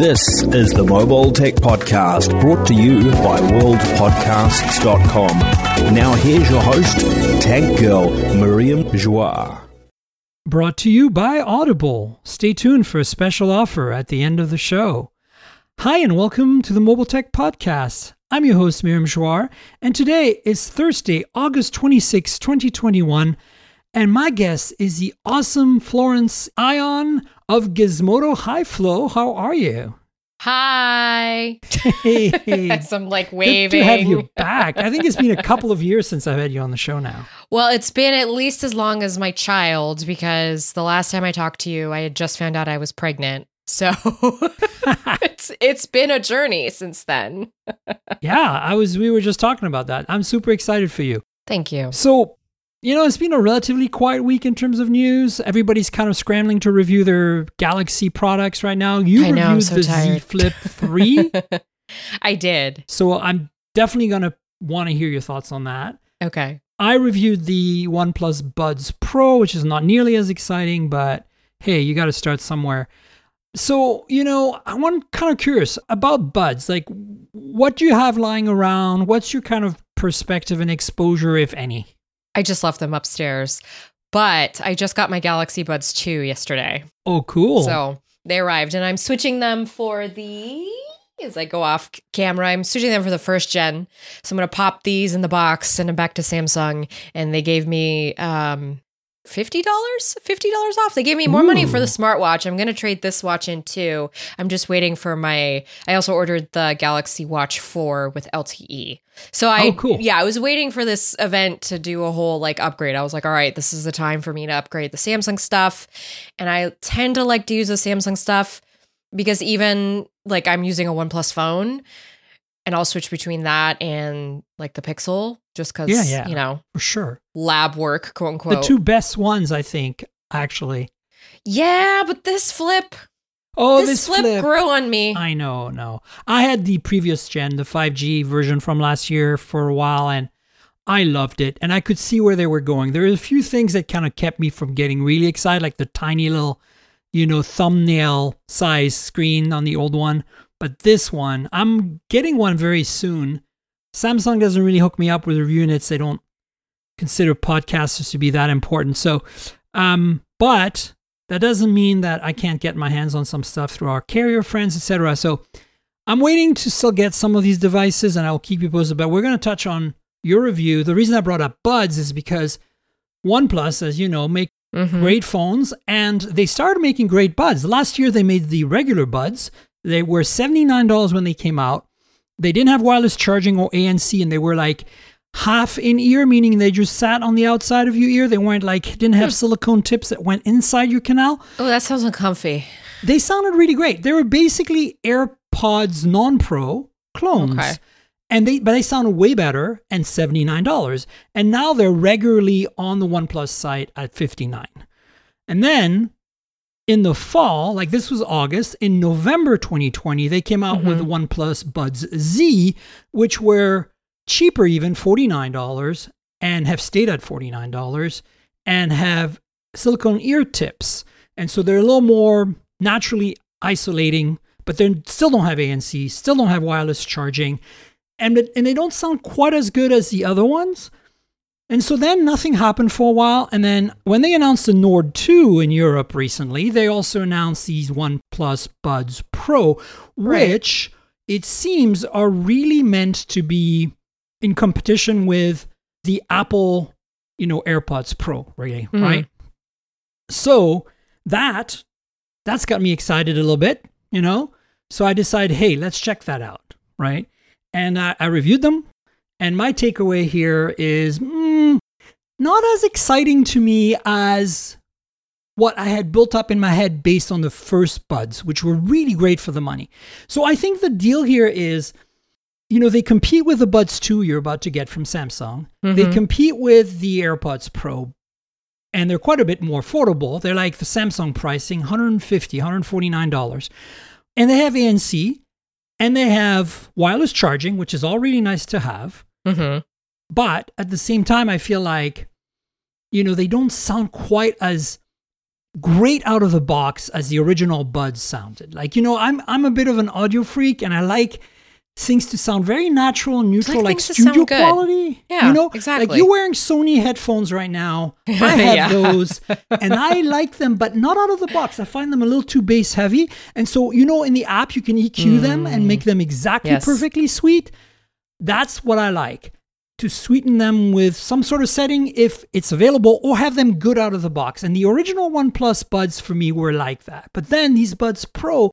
This is the Mobile Tech Podcast brought to you by worldpodcasts.com. Now here's your host, Tech Girl Miriam Joire. Brought to you by Audible. Stay tuned for a special offer at the end of the show. Hi, and welcome to the Mobile Tech Podcast. I'm your host, Miriam Joire, and today is Thursday, August 26, 2021. And my guest is the awesome Florence Ion of Gizmodo Hi Flo. How are you? Hi. Hey, I'm like waving. Good to have you back. I think it's been a couple of years since I've had you on the show now. Well, it's been at least as long as my child because the last time I talked to you, I had just found out I was pregnant. So it's it's been a journey since then. yeah, I was we were just talking about that. I'm super excited for you. Thank you. So, you know, it's been a relatively quiet week in terms of news. Everybody's kind of scrambling to review their Galaxy products right now. You I know, reviewed so the Z. Flip 3. I did. so I'm definitely going to want to hear your thoughts on that. Okay. I reviewed the OnePlus Buds Pro, which is not nearly as exciting, but hey, you got to start somewhere. So, you know, I'm kind of curious about Buds. Like, what do you have lying around? What's your kind of perspective and exposure, if any? I just left them upstairs. But I just got my Galaxy Buds 2 yesterday. Oh, cool. So they arrived and I'm switching them for the as I go off camera, I'm switching them for the first gen. So I'm gonna pop these in the box, send them back to Samsung, and they gave me um fifty dollars, fifty dollars off. They gave me more money for the smartwatch. I'm gonna trade this watch in too. I'm just waiting for my. I also ordered the Galaxy Watch Four with LTE. So I, Oh, cool. yeah, I was waiting for this event to do a whole like upgrade. I was like, all right, this is the time for me to upgrade the Samsung stuff. And I tend to like to use the Samsung stuff because even like I'm using a OnePlus phone and I'll switch between that and like the Pixel just because, Yeah, yeah. you know, for sure. lab work, quote unquote. The two best ones, I think, actually. yeah, but this flip, Oh, this, flip, grew on me. I know, no. I had the previous gen, the 5G version from last year for a while, and I loved it. And I could see where they were going. There were a few things that kind of kept me from getting really excited, like the tiny little, you know, thumbnail size screen on the old one. But this one, I'm getting one very soon. Samsung doesn't really hook me up with reviewing it. They don't consider podcasters to be that important. So, um, but that doesn't mean that I can't get my hands on some stuff through our carrier friends, etc. So I'm waiting to still get some of these devices and I'll keep you posted. But we're going to touch on your review. The reason I brought up Buds is because OnePlus, as you know, make Mhm. great phones and they started making great buds. Last year they made the regular buds. They were $79 when they came out. They didn't have wireless charging or ANC and they were like half in ear, meaning they just sat on the outside of your ear. They weren't like, didn't have hmm. silicone tips that went inside your canal. Oh, that sounds uncomfy. They sounded really great. They were basically AirPods non-pro clones. Okay. And they but they sound way better and $79. And now they're regularly on the OnePlus site at 59. And then in the fall, like this was August, in November 2020, they came out with the OnePlus Buds Z, which were cheaper even, $49, and have stayed at $49 and have silicone ear tips. And so they're a little more naturally isolating, but they still don't have ANC, still don't have wireless charging, and, and they don't sound quite as good as the other ones. And so then nothing happened for a while. And then when they announced the Nord 2 in Europe recently, they also announced these OnePlus Buds Pro, Right. which it seems are really meant to be in competition with the Apple, you know, AirPods Pro, really, Mhm. right? So that that's got me excited a little bit, you know. So I decided, hey, let's check that out, right? And I, I reviewed them, and my takeaway here is mm, not as exciting to me as what I had built up in my head based on the first buds, which were really great for the money. So I think the deal here is, you know, they compete with the Buds 2 you're about to get from Samsung. They Mhm. compete with the AirPods Pro, and they're quite a bit more affordable. They're like the Samsung pricing, $150, $149. And they have ANC, and they have wireless charging, which is all really nice to have. Mm-hmm. But at the same time, I feel like, you know, they don't sound quite as great out of the box as the original buds sounded. Like, you know, I'm I'm a bit of an audio freak and I like things to sound very natural and neutral, like like, studio quality. Yeah, you know, exactly. Like you're wearing Sony headphones right now. I have Yeah. those, and I like them, but not out of the box. I find them a little too bass heavy, and so you know, in the app you can EQ them and make them exactly Mm. Yes. perfectly sweet. That's what I like to sweeten them with some sort of setting if it's available or have them good out of the box. And the original OnePlus buds for me were like that. But then these buds Pro,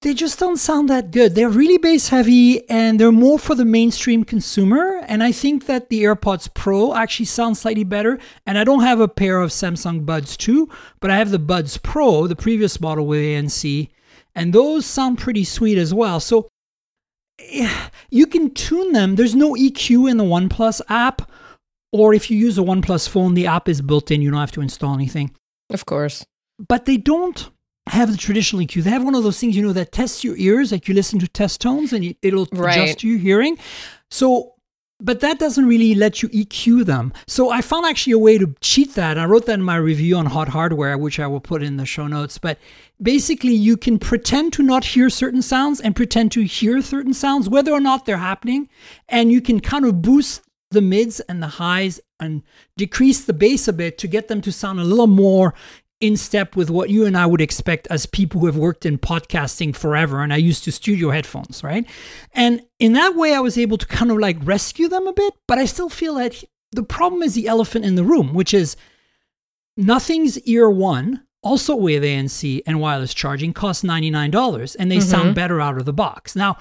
they just don't sound that good. They're really bass heavy and they're more for the mainstream consumer. And I think that the AirPods Pro actually sound slightly better. And I don't have a pair of Samsung Buds 2, but I have the Buds Pro, the previous model with ANC, and those sound pretty sweet as well. So you can tune them. There's no EQ in the OnePlus app, or if you use a OnePlus phone, the app is built in. You don't have to install anything. Of course. But they don't have the traditional EQ. They have one of those things, you know, that tests your ears, like you listen to test tones and it- it'll Right. adjust to your hearing. So, but that doesn't really let you EQ them. So I found actually a way to cheat that. I wrote that in my review on Hot Hardware, which I will put in the show notes. But basically, you can pretend to not hear certain sounds and pretend to hear certain sounds, whether or not they're happening. And you can kind of boost the mids and the highs and decrease the bass a bit to get them to sound a little more in step with what you and I would expect as people who have worked in podcasting forever. And I used to studio headphones, right? And in that way, I was able to kind of like rescue them a bit. But I still feel that the problem is the elephant in the room, which is Nothing's Ear One, also with ANC and wireless charging, costs $99 and they mm-hmm. sound better out of the box. Now,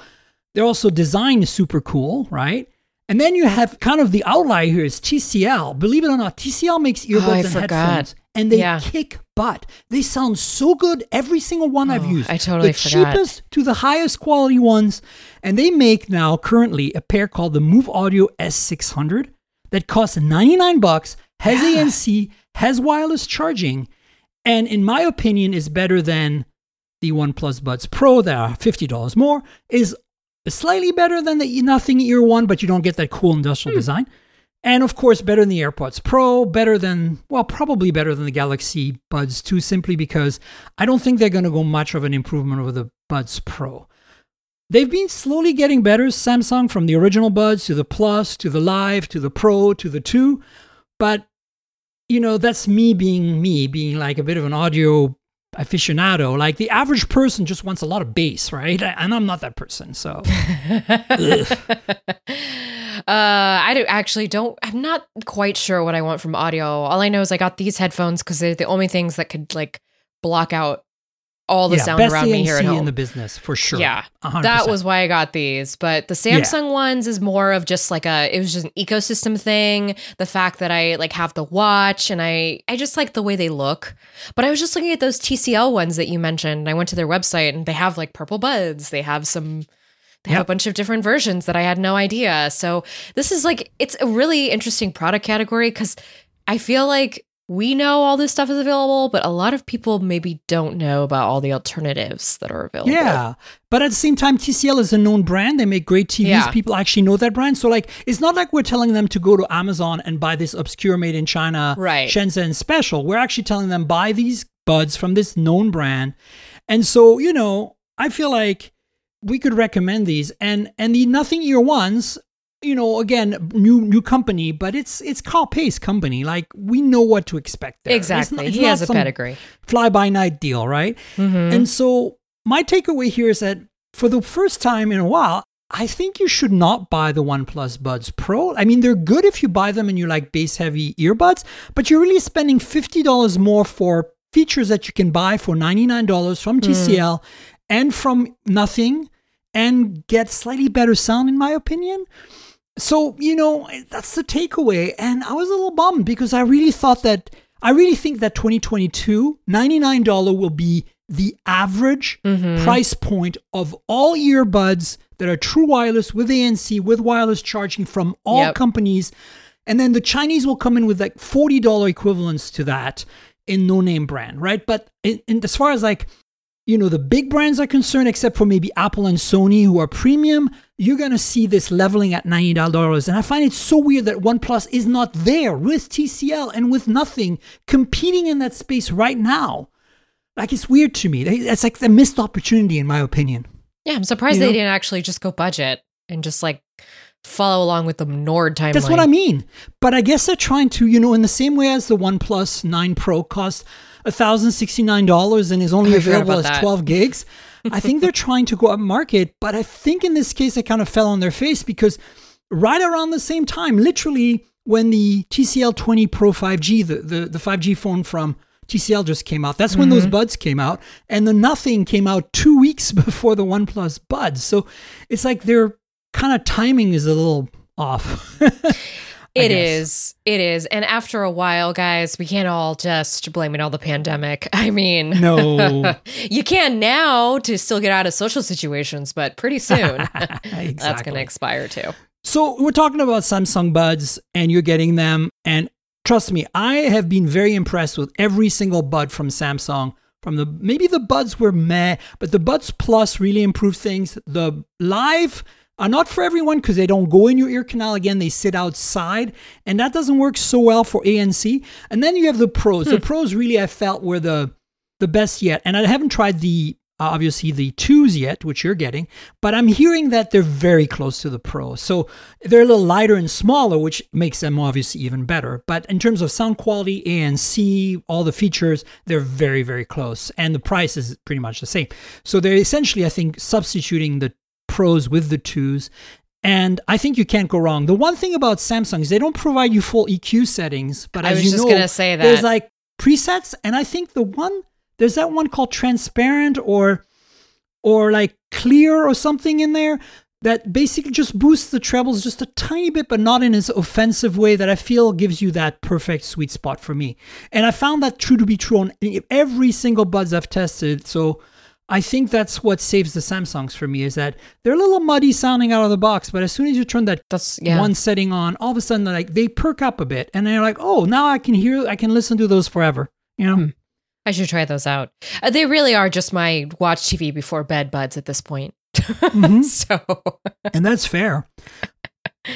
they're also designed super cool, right? And then you have kind of the outlier here is TCL. Believe it or not, TCL makes oh, earbuds Oh, and forgot. headphones, and they Yeah. kick butt. They sound so good. Every single one I've Oh, used, I totally the forgot. cheapest to the highest quality ones, and they make now currently a pair called the Move Audio S600 that costs 99 bucks, has ANC, has wireless charging, and in my opinion is better than the OnePlus Buds Pro that are $50 more, is slightly better than the Nothing Ear One, but you don't get that cool industrial hmm. design. And of course, better than the AirPods Pro, better than, well, probably better than the Galaxy Buds 2, simply because I don't think they're going to go much of an improvement over the Buds Pro. They've been slowly getting better, Samsung, from the original Buds to the Plus to the Live to the Pro to the 2. But, you know, that's me being me, being like a bit of an audio aficionado. Like the average person just wants a lot of bass, right? And I'm not that person. So, uh, I do actually don't. I'm not quite sure what I want from audio. All I know is I got these headphones because they're the only things that could like block out all the yeah, sound around me here at home. in the business for sure. Yeah, 100%. that was why I got these. But the Samsung ones is more of just like a. It was just an ecosystem thing. The fact that I like have the watch and I I just like the way they look. But I was just looking at those TCL ones that you mentioned. I went to their website and they have like purple buds. They have some. They have a bunch of different versions that I had no idea. So this is like it's a really interesting product category because I feel like we know all this stuff is available, but a lot of people maybe don't know about all the alternatives that are available. Yeah. But at the same time, TCL is a known brand. They make great TVs. Yeah. People actually know that brand. So, like, it's not like we're telling them to go to Amazon and buy this obscure made in China Right. Shenzhen special. We're actually telling them buy these buds from this known brand. And so, you know, I feel like we could recommend these. And and the Nothing Ear ones, you know, again, new new company, but it's it's Carl Pei's company. Like we know what to expect there. It's Exactly. not- it's he has a pedigree. Fly by night deal, right? Mhm. And so my takeaway here is that for the first time in a while, I think you should not buy the OnePlus Buds Pro. I mean, they're good if you buy them and you like bass heavy earbuds, but you're really spending $50 more for features that you can buy for $99 from TCL and from nothing and get slightly better sound, in my opinion. So, you know, that's the takeaway. And I was a little bummed because I really thought that, I really think that 2022, $99 will be the average mm-hmm. price point of all earbuds that are true wireless with ANC, with wireless charging from all Yep. companies. And then the Chinese will come in with like $40 equivalents to that in no name brand, right? But in, in, as far as like, you know, the big brands are concerned, except for maybe Apple and Sony, who are premium, you're going to see this leveling at $90. And I find it so weird that OnePlus is not there with TCL and with nothing competing in that space right now. Like it's weird to me. It's like a missed opportunity, in my opinion. Yeah, I'm surprised You they know? didn't actually just go budget and just like follow along with the Nord timeline. That's what I mean. But I guess they're trying to, you know, in the same way as the OnePlus 9 Pro cost $1,069 and is only I available as that. 12 gigs. I think they're trying to go up market, but I think in this case, they kind of fell on their face because right around the same time, literally when the TCL 20 Pro 5G, the, the, the 5G phone from TCL just came out. That's when those Mm-hmm. buds came out. And the Nothing came out two weeks before the OnePlus buds. So it's like their kind of timing is a little off. It is. It is. And after a while, guys, we can't all just blame it on the pandemic. I mean, No. you can now to still get out of social situations, but pretty soon that's going to expire too. So we're talking about Samsung Buds and you're getting them. And trust me, I have been very impressed with every single bud from Samsung. From the maybe the buds were meh, but the buds plus really improved things. The live are not for everyone because they don't go in your ear canal again. They sit outside, and that doesn't work so well for ANC. And then you have the pros. The hmm. pros really I felt were the the best yet. And I haven't tried the uh, obviously the twos yet, which you're getting, but I'm hearing that they're very close to the pro. So they're a little lighter and smaller, which makes them obviously even better. But in terms of sound quality, ANC, all the features, they're very, very close. And the price is pretty much the same. So they're essentially, I think, substituting the pros with the twos. And I think you can't go wrong. The one thing about Samsung is they don't provide you full EQ settings, but I as was you just know, gonna say that there's like presets, and I think the one there's that one called transparent or or like clear or something in there that basically just boosts the trebles just a tiny bit, but not in an offensive way that I feel gives you that perfect sweet spot for me. And I found that true to be true on every single buds I've tested. So I think that's what saves the Samsungs for me is that they're a little muddy sounding out of the box, but as soon as you turn that yeah. one setting on, all of a sudden like they perk up a bit, and they're like, oh, now I can hear, I can listen to those forever. You know, I should try those out. Uh, they really are just my watch TV before bed buds at this point. Mhm. so and that's fair.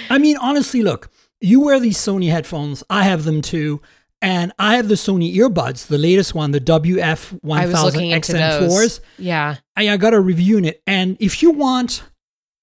I mean, honestly, look, you wear these Sony headphones. I have them too. And I have the Sony earbuds, the latest one, the WF1000XM4s. those. Yeah. I, I got a review in it. And if you want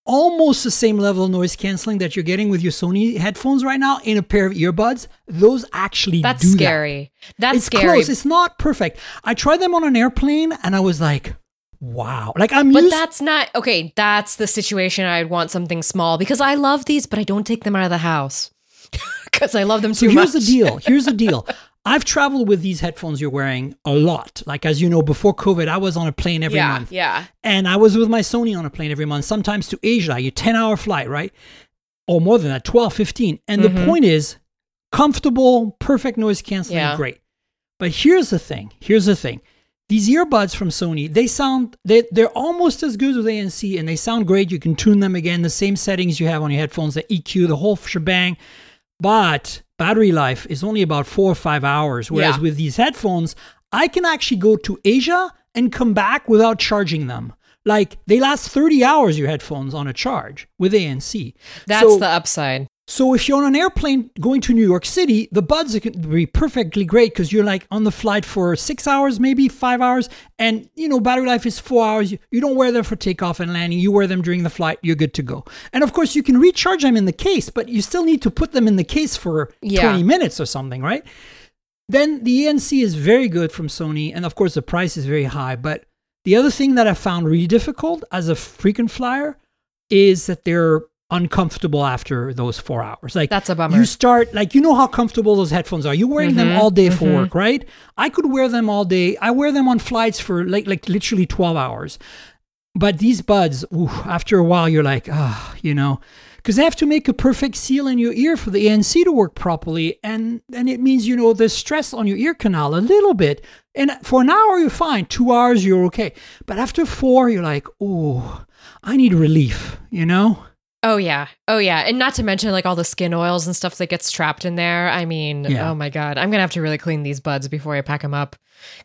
almost the same level of noise canceling that you're getting with your Sony headphones right now in a pair of earbuds, those actually That's do that. scary. That's it's scary. close. It's not perfect. I tried them on an airplane and I was like, wow. Like I'm But used that's not okay. That's the situation I'd want something small because I love these, but I don't take them out of the house because I love them So too here's much. the deal. Here's the deal. I've traveled with these headphones you're wearing a lot. Like as you know, before COVID, I was on a plane every yeah, month. yeah. And I was with my Sony on a plane every month, sometimes to Asia, a 10 hour flight, right? Or more than that, 12, 15. And Mhm. the point is comfortable, perfect noise canceling, Yeah. great. But here's the thing. Here's the thing. These earbuds from Sony, they sound they they're almost as good as ANC and they sound great. You can tune them again, the same settings you have on your headphones, the EQ, the whole shebang. But battery life is only about four or five hours. Whereas Yeah. with these headphones, I can actually go to Asia and come back without charging them. Like they last 30 hours, your headphones on a charge with ANC. That's So- the upside. So if you're on an airplane going to New York City, the buds can be perfectly great because you're like on the flight for six hours, maybe five hours, and you know battery life is four hours. You, you don't wear them for takeoff and landing. You wear them during the flight. You're good to go. And of course, you can recharge them in the case, but you still need to put them in the case for Yeah. 20 minutes or something, right? Then the ANC is very good from Sony, and of course the price is very high. But the other thing that I found really difficult as a frequent flyer is that they're uncomfortable after those four hours. Like That's a bummer. You start like you know how comfortable those headphones are. You're wearing them Mhm, all day for mhm. work, right? I could wear them all day. I wear them on flights for like like literally 12 hours. But these buds, ooh, after a while, you're like, ah, you know, because they have to make a perfect seal in your ear for the ANC to work properly, and and it means you know there's stress on your ear canal a little bit. And for an hour you're fine, two hours you're okay, but after four you're like, oh, I need relief, you know. Oh yeah. Oh yeah. And not to mention like all the skin oils and stuff that gets trapped in there. I mean, Yeah. oh my god. I'm going to have to really clean these buds before I pack them up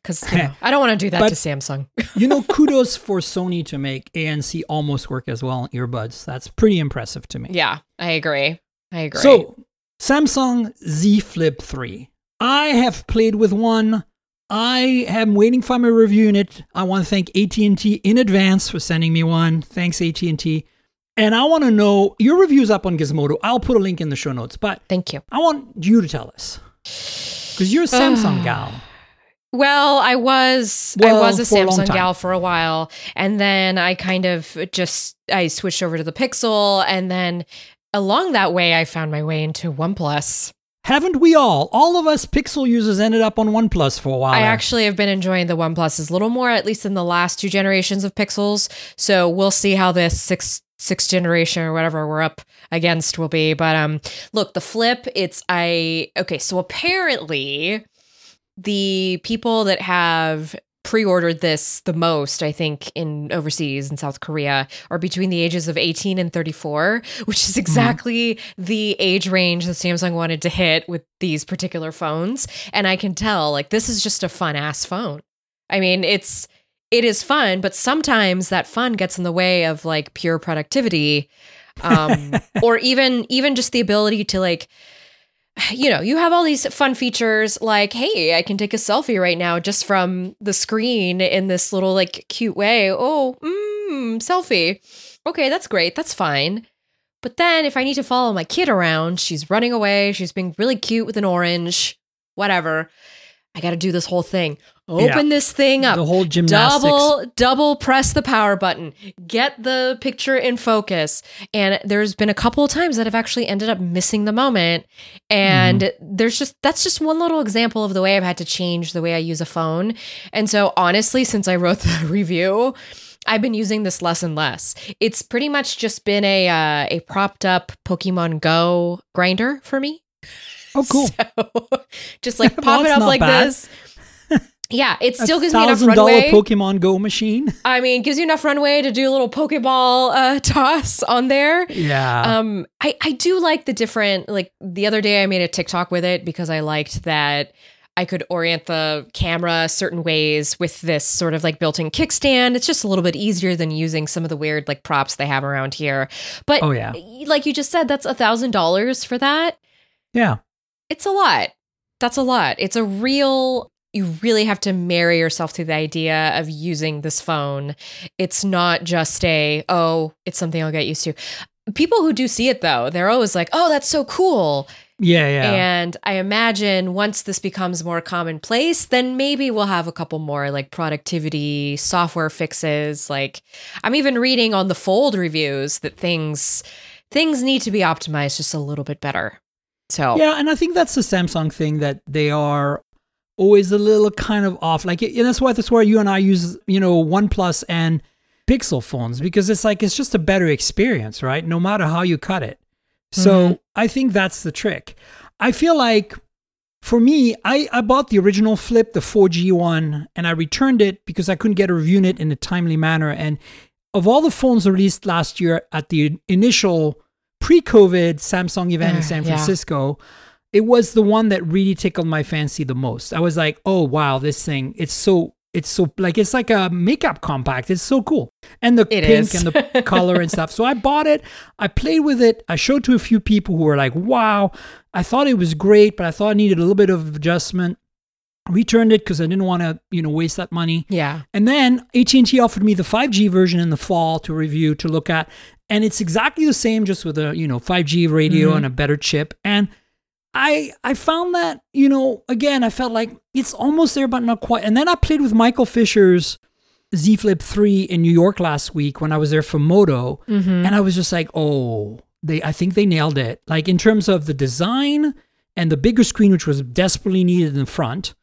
cuz you know, I don't want to do that But- to Samsung. you know, kudos for Sony to make ANC almost work as well on earbuds. That's pretty impressive to me. yeah, I agree. I agree. So, Samsung Z Flip 3. I have played with one I am waiting for my review unit. I want to thank AT&T in advance for sending me one. Thanks AT&T. And I want to know your review's up on Gizmodo. I'll put a link in the show notes, but Thank you. I want you to tell us because you're a Samsung gal. Well, I was Well, I was a for a Samsung gal for a while, and then I kind of just I switched over to the Pixel, and then along that way, I found my way into OnePlus. Haven't we all? All of us Pixel users ended up on OnePlus for a while. I actually have been enjoying the OnePluses a little more, at least in the last two generations of Pixels. So we'll see how this sixth sixth generation or whatever we're up against will be. But um, look, the flip, it's I okay. So apparently, the people that have pre-ordered this the most i think in overseas in south korea are between the ages of 18 and 34 which is exactly the age range that samsung wanted to hit with these particular phones and i can tell like this is just a fun ass phone i mean it's it is fun but sometimes that fun gets in the way of like pure productivity um or even even just the ability to like you know, you have all these fun features like, hey, I can take a selfie right now just from the screen in this little like cute way. Oh, mm, selfie. Okay, that's great. That's fine. But then if I need to follow my kid around, she's running away, she's being really cute with an orange, whatever. I got to do this whole thing. Open this thing up. the whole gymnastics. Double double press the power button. Get the picture in focus. And there's been a couple of times that I've actually ended up missing the moment. And Mm-hmm. there's just that's just one little example of the way I've had to change the way I use a phone. And so honestly, since I wrote the review, I've been using this less and less. It's pretty much just been a uh, a propped up Pokemon Go grinder for me. oh, cool. So just like Well, pop it up like bad. this. Yeah, it still a gives me enough runway. thousand dollar. Pokemon Go machine. I mean, gives you enough runway to do a little Pokeball uh, toss on there. yeah. Um, I I do like the different. Like the other day, I made a TikTok with it because I liked that I could orient the camera certain ways with this sort of like built-in kickstand. It's just a little bit easier than using some of the weird like props they have around here. But oh yeah. like you just said, that's a thousand dollars for that. Yeah. It's a lot. That's a lot. It's a real you really have to marry yourself to the idea of using this phone. It's not just a, oh, it's something I'll get used to. People who do see it though, they're always like, oh, that's so cool. Yeah. Yeah. And I imagine once this becomes more commonplace, then maybe we'll have a couple more like productivity software fixes. Like I'm even reading on the fold reviews that things things need to be optimized just a little bit better. So Yeah, and I think that's the Samsung thing that they are always a little kind of off. Like, and that's why that's why you and I use you know OnePlus and Pixel phones because it's like it's just a better experience, right? No matter how you cut it. So Mhm. I think that's the trick. I feel like for me, I, I bought the original Flip, the 4G one, and I returned it because I couldn't get a review in it in a timely manner. And of all the phones released last year at the initial pre-COVID Samsung event in San Yeah. It was the one that really tickled my fancy the most. I was like, "Oh wow, this thing! It's so it's so like it's like a makeup compact. It's so cool, and the It pink is. and the color and stuff." So I bought it. I played with it. I showed to a few people who were like, "Wow!" I thought it was great, but I thought I needed a little bit of adjustment. Returned it because I didn't want to, you know, waste that money. yeah. And then AT&T offered me the 5G version in the fall to review to look at, and it's exactly the same, just with a you know 5G radio Mhm. and a better chip. And I I found that you know again I felt like it's almost there but not quite. And then I played with Michael Fisher's Z Flip 3 in New York last week when I was there for Moto, Mm-hmm. and I was just like, oh, they I think they nailed it. Like in terms of the design and the bigger screen, which was desperately needed in the front.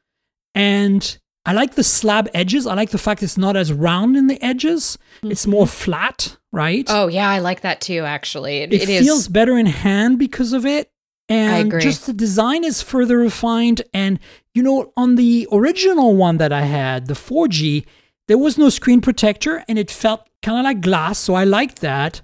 And I like the slab edges. I like the fact it's not as round in the edges. It's more flat, right? Oh yeah, I like that too. Actually, it, it it is. feels better in hand because of it. And just the design is further refined. And you know, on the original one that I had, the 4G, there was no screen protector and it felt kind of like glass. So I liked that.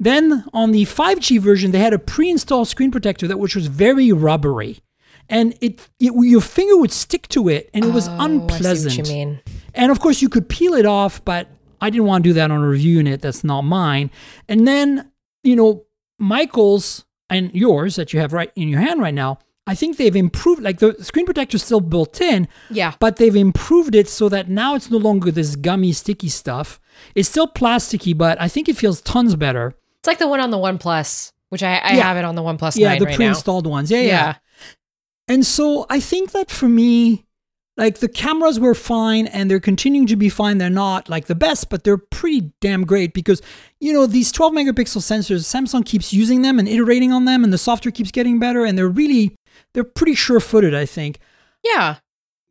Then on the 5G version, they had a pre-installed screen protector that which was very rubbery. And it, it your finger would stick to it and it was Oh, unpleasant. what you mean? And of course, you could peel it off, but I didn't want to do that on a review unit. That's not mine. And then, you know, Michael's and yours that you have right in your hand right now I think they've improved. Like the screen protector is still built in, Yeah. but they've improved it so that now it's no longer this gummy, sticky stuff. It's still plasticky, but I think it feels tons better. It's like the one on the One Plus, which I, I Yeah. have it on the One Plus yeah, 9 the right now. pre-installed ones. Yeah, yeah, Yeah. And so I think that for me, like the cameras were fine and they're continuing to be fine. They're not like the best, but they're pretty damn great because, you know, these 12 megapixel sensors, Samsung keeps using them and iterating on them and the software keeps getting better and they're really, they're pretty sure footed, I think. Yeah.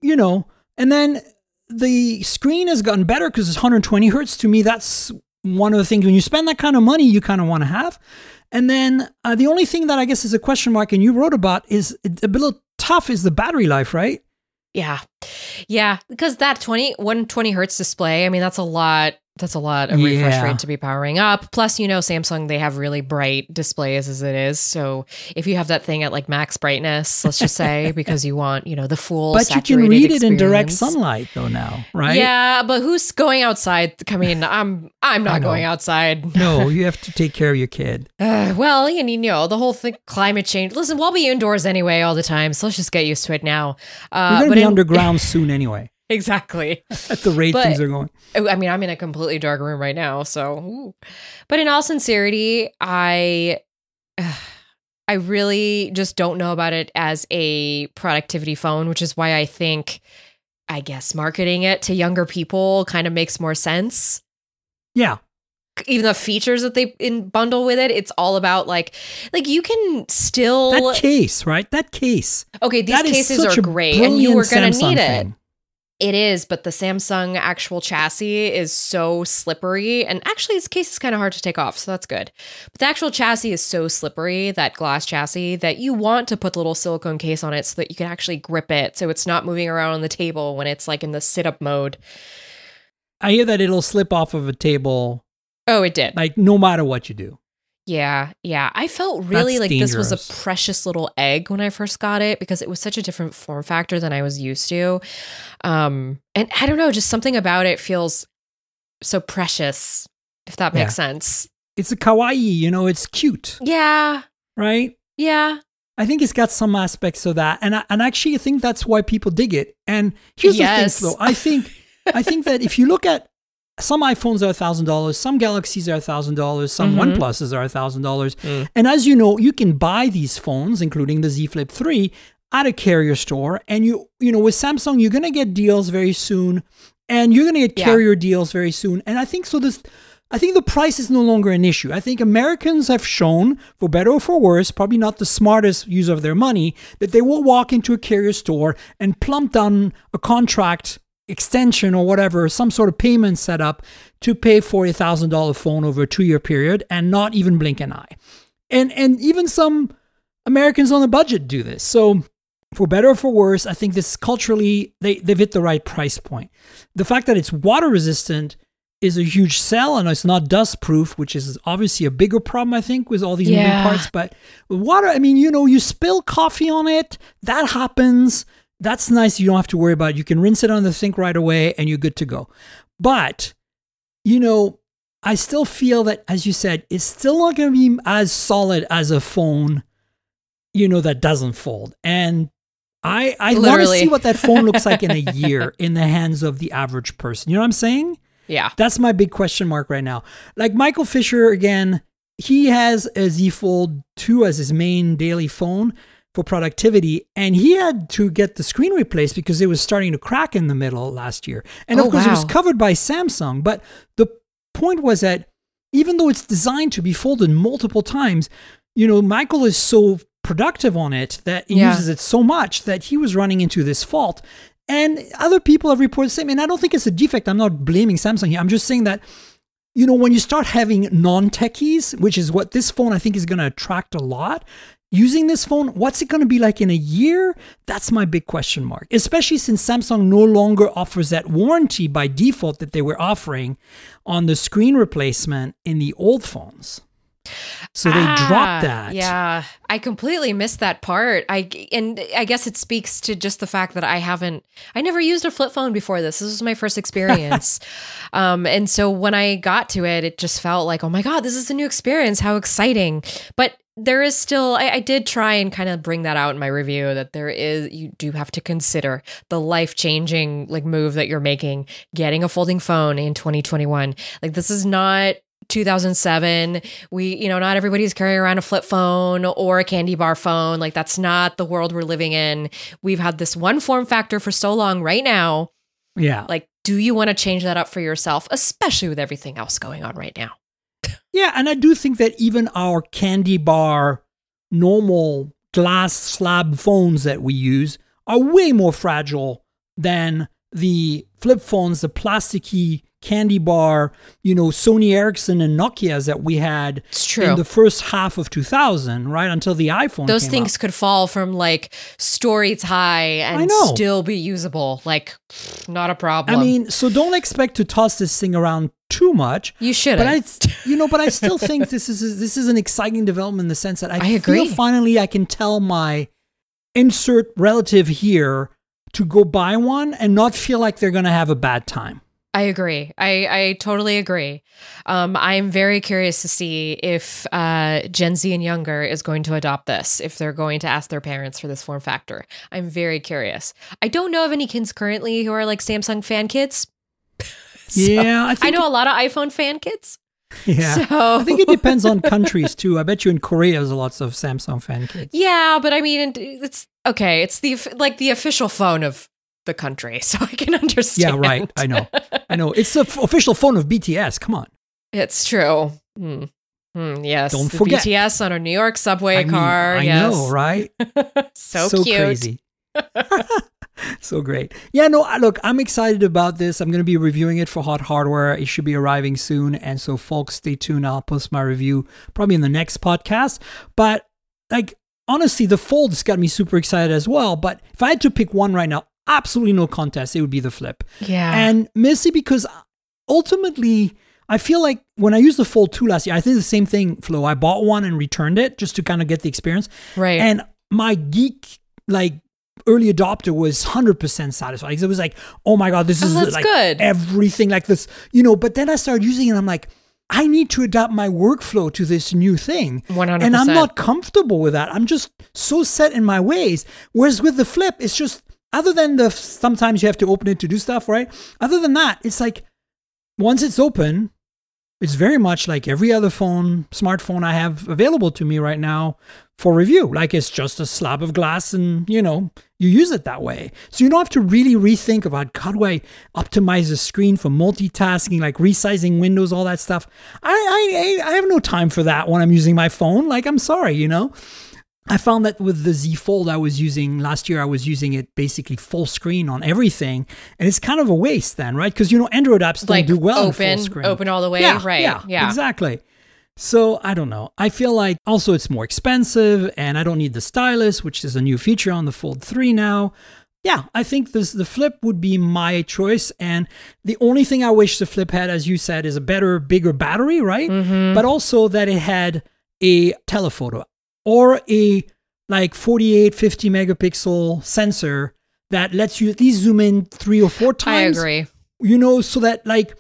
You know, and then the screen has gotten better because it's 120 hertz. To me, that's one of the things when you spend that kind of money, you kind of want to have. And then uh, the only thing that I guess is a question mark, and you wrote about, is a little tough is the battery life, right? Yeah. Yeah. Because that 20, 120 hertz display, I mean, that's a lot. That's a lot of refresh Yeah. rate to be powering up. Plus, you know, Samsung, they have really bright displays as it is. So if you have that thing at like max brightness, let's just say, because you want, you know, the full But you can read it in direct sunlight, though. Now, right? Yeah, but who's going outside? I mean, I'm I'm not going outside. No, you have to take care of your kid. Uh, well, and you know the whole thing, climate change. Listen, we'll be indoors anyway all the time, so let's just get used to it now. Uh, to but be in- underground soon anyway. Exactly. At the rate But- things are going. Oh, I mean, I'm in a completely dark room right now, so. ooh. But in all sincerity, I, I really just don't know about it as a productivity phone, which is why I think, I guess, marketing it to younger people kind of makes more sense. Yeah, Even the features that they in bundle with it, it's all about like, like you can still. that case, right? That case. okay, these that cases are great, and you were going to Samsung need it. thing. It is, but the Samsung actual chassis is so slippery. And actually, this case is kind of hard to take off, so that's good. But the actual chassis is so slippery, that glass chassis, that you want to put the little silicone case on it so that you can actually grip it so it's not moving around on the table when it's like in the sit up mode. I hear that it'll slip off of a table, Oh, it did. like no matter what you do. Yeah, yeah. I felt really That's like this was a precious little egg when I first got it because it was such a different form factor than I was used to. Um, and I don't know, just something about it feels so precious, if that makes sense. It's a kawaii, you know, it's cute, Yeah, right? yeah. I think it's got some aspects of that, and I, and actually, I think that's why people dig it. And here's Yes. the thing, though. I think I think that if you look at some iPhones are thousand dollars, some Galaxies are thousand dollars, some Mhm. OnePluses are thousand dollars, Mm. and as you know, you can buy these phones, including the Z Flip three, at a carrier store, and you you know with Samsung, you're gonna get deals very soon, and you're gonna get Yeah. carrier deals very soon, and I think so. This I think the price is no longer an issue. I think Americans have shown, for better or for worse, probably not the smartest use of their money, that they will walk into a carrier store and plump down a contract extension or whatever, some sort of payment set up to pay for a thousand dollar phone over a two year period and not even blink an eye. And and even some Americans on a budget do this. So for better or for worse, I think this culturally they, they've hit the right price point. The fact that it's water resistant is a huge sell and it's not dust proof, which is obviously a bigger problem, I think, with all these Yeah. moving parts. But water, I mean, you know, you spill coffee on it, that happens. That's nice. You don't have to worry about it. You can rinse it on the sink right away and you're good to go. But, you know, I still feel that, as you said, it's still not going to be as solid as a phone, you know, that doesn't fold. And I, I want to see what that phone looks like in a year in the hands of the average person. You know what I'm saying? Yeah. That's my big question mark right now. Like Michael Fisher, again, he has a Z Fold 2 as his main daily phone for productivity, and he had to get the screen replaced because it was starting to crack in the middle last year. And of Oh, course, it was covered by Samsung. But the point was that even though it's designed to be folded multiple times, you know, Michael is so productive on it that he Yeah. uses it so much that he was running into this fault. And other people have reported the same. And I don't think it's a defect. I'm not blaming Samsung here. I'm just saying that, you know, when you start having non techies, which is what this phone I think is going to attract a lot, using this phone, what's it going to be like in a year? That's my big question mark, especially since Samsung no longer offers that warranty by default that they were offering on the screen replacement in the old phones. So they Ah, dropped that. Yeah, I completely missed that part. I and I guess it speaks to just the fact that I haven't, I never used a flip phone before this. This was my first experience, um, and so when I got to it, it just felt like, oh my god, this is a new experience. How exciting! But there is still I, I did try and kind of bring that out in my review that there is you do have to consider the life changing like move that you're making getting a folding phone in 2021 like this is not 2007 we you know not everybody's carrying around a flip phone or a candy bar phone. Like that's not the world we're living in. We've had this one form factor for so long right now. Yeah. like do you want to change that up for yourself especially with everything else going on right now? Yeah, and I do think that even our candy bar normal glass slab phones that we use are way more fragile than the flip phones, the plasticky candy bar, you know, Sony Ericsson and Nokia's that we had It's true. in the first half of 2000, right? Until the iPhone those things out. could fall from like stories high and still be usable like not a problem I mean, so don't expect to toss this thing around too much. you should But I, you know, but I still think this is this is an exciting development in the sense that I, I feel agree. finally I can tell my insert relative here to go buy one and not feel like they're going to have a bad time. I agree. I, I totally agree. Um, I'm very curious to see if uh, Gen Z and younger is going to adopt this, if they're going to ask their parents for this form factor. I'm very curious. I don't know of any kids currently who are like Samsung fan kids. So, yeah, I I know a lot of iPhone fan kids. Yeah, So I think it depends on countries too. I bet you in Korea there's lots of Samsung fan kids. Yeah, but I mean, it's okay. It's the like the official phone of the country, so I can understand. Yeah, right. I know. I know. It's the f- official phone of BTS. Come on. It's true. Hmm. Hmm, yes. Don't the forget. BTS on a New York subway I mean, car. I yes. know, right? so, cute. crazy. so great. Yeah, no, look, I'm excited about this. I'm going to be reviewing it for Hot Hardware. It should be arriving soon. And so, folks, stay tuned. I'll post my review probably in the next podcast. But, like, honestly, the Fold's got me super excited as well. But if I had to pick one right now, absolutely no contest, it would be the Flip. Yeah. And mostly because ultimately, I feel like when I used the Fold 2 last year, I did the same thing, Flo. I bought one and returned it just to kind of get the experience. right. And my geek, like, early adopter was 100% satisfied. It was like, oh my God, this Oh, is that's like good. everything like this, you know. But then I started using it and I'm like, I need to adapt my workflow to this new thing. 100%. And I'm not comfortable with that. I'm just so set in my ways. Whereas with the flip, it's just, other than the sometimes you have to open it to do stuff, right? Other than that, it's like once it's open, it's very much like every other phone, smartphone I have available to me right now for review. Like it's just a slab of glass and, you know, you use it that way. So you don't have to really rethink about how do I optimize the screen for multitasking, like resizing windows, all that stuff. I, I, I have no time for that when I'm using my phone. Like, I'm sorry, you know? I found that with the Z Fold I was using last year, I was using it basically full screen on everything, and it's kind of a waste then, right? Because you know Android apps don't like do well in open, full screen. open all the way. yeah, right. Yeah, Yeah. exactly. So I don't know. I feel like also it's more expensive, and I don't need the stylus, which is a new feature on the Fold Three now. Yeah, I think this the Flip would be my choice, and the only thing I wish the Flip had, as you said, is a better, bigger battery, right? Mhm. But also that it had a telephoto or a like 48, 50 megapixel sensor that lets you at least zoom in three or four times. I agree. you know, so that like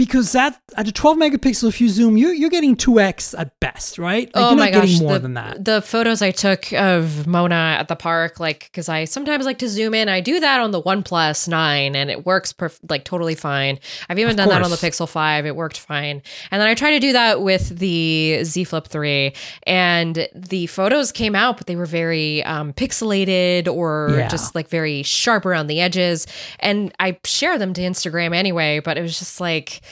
because that at the 12 megapixel if you zoom, you you're getting 2x at best, right? Like, oh you're my not gosh, getting more the, than that. the photos I took of Mona at the park, like, because I sometimes like to zoom in. I do that on the OnePlus Nine, and it works perf- like totally fine. I've even Of done that on the. Pixel Five; it worked fine. And then I tried to do that with the Z Flip Three, and the photos came out, but they were very um, pixelated or Yeah. just like very sharp around the edges. And I share them to Instagram anyway, but it was just like.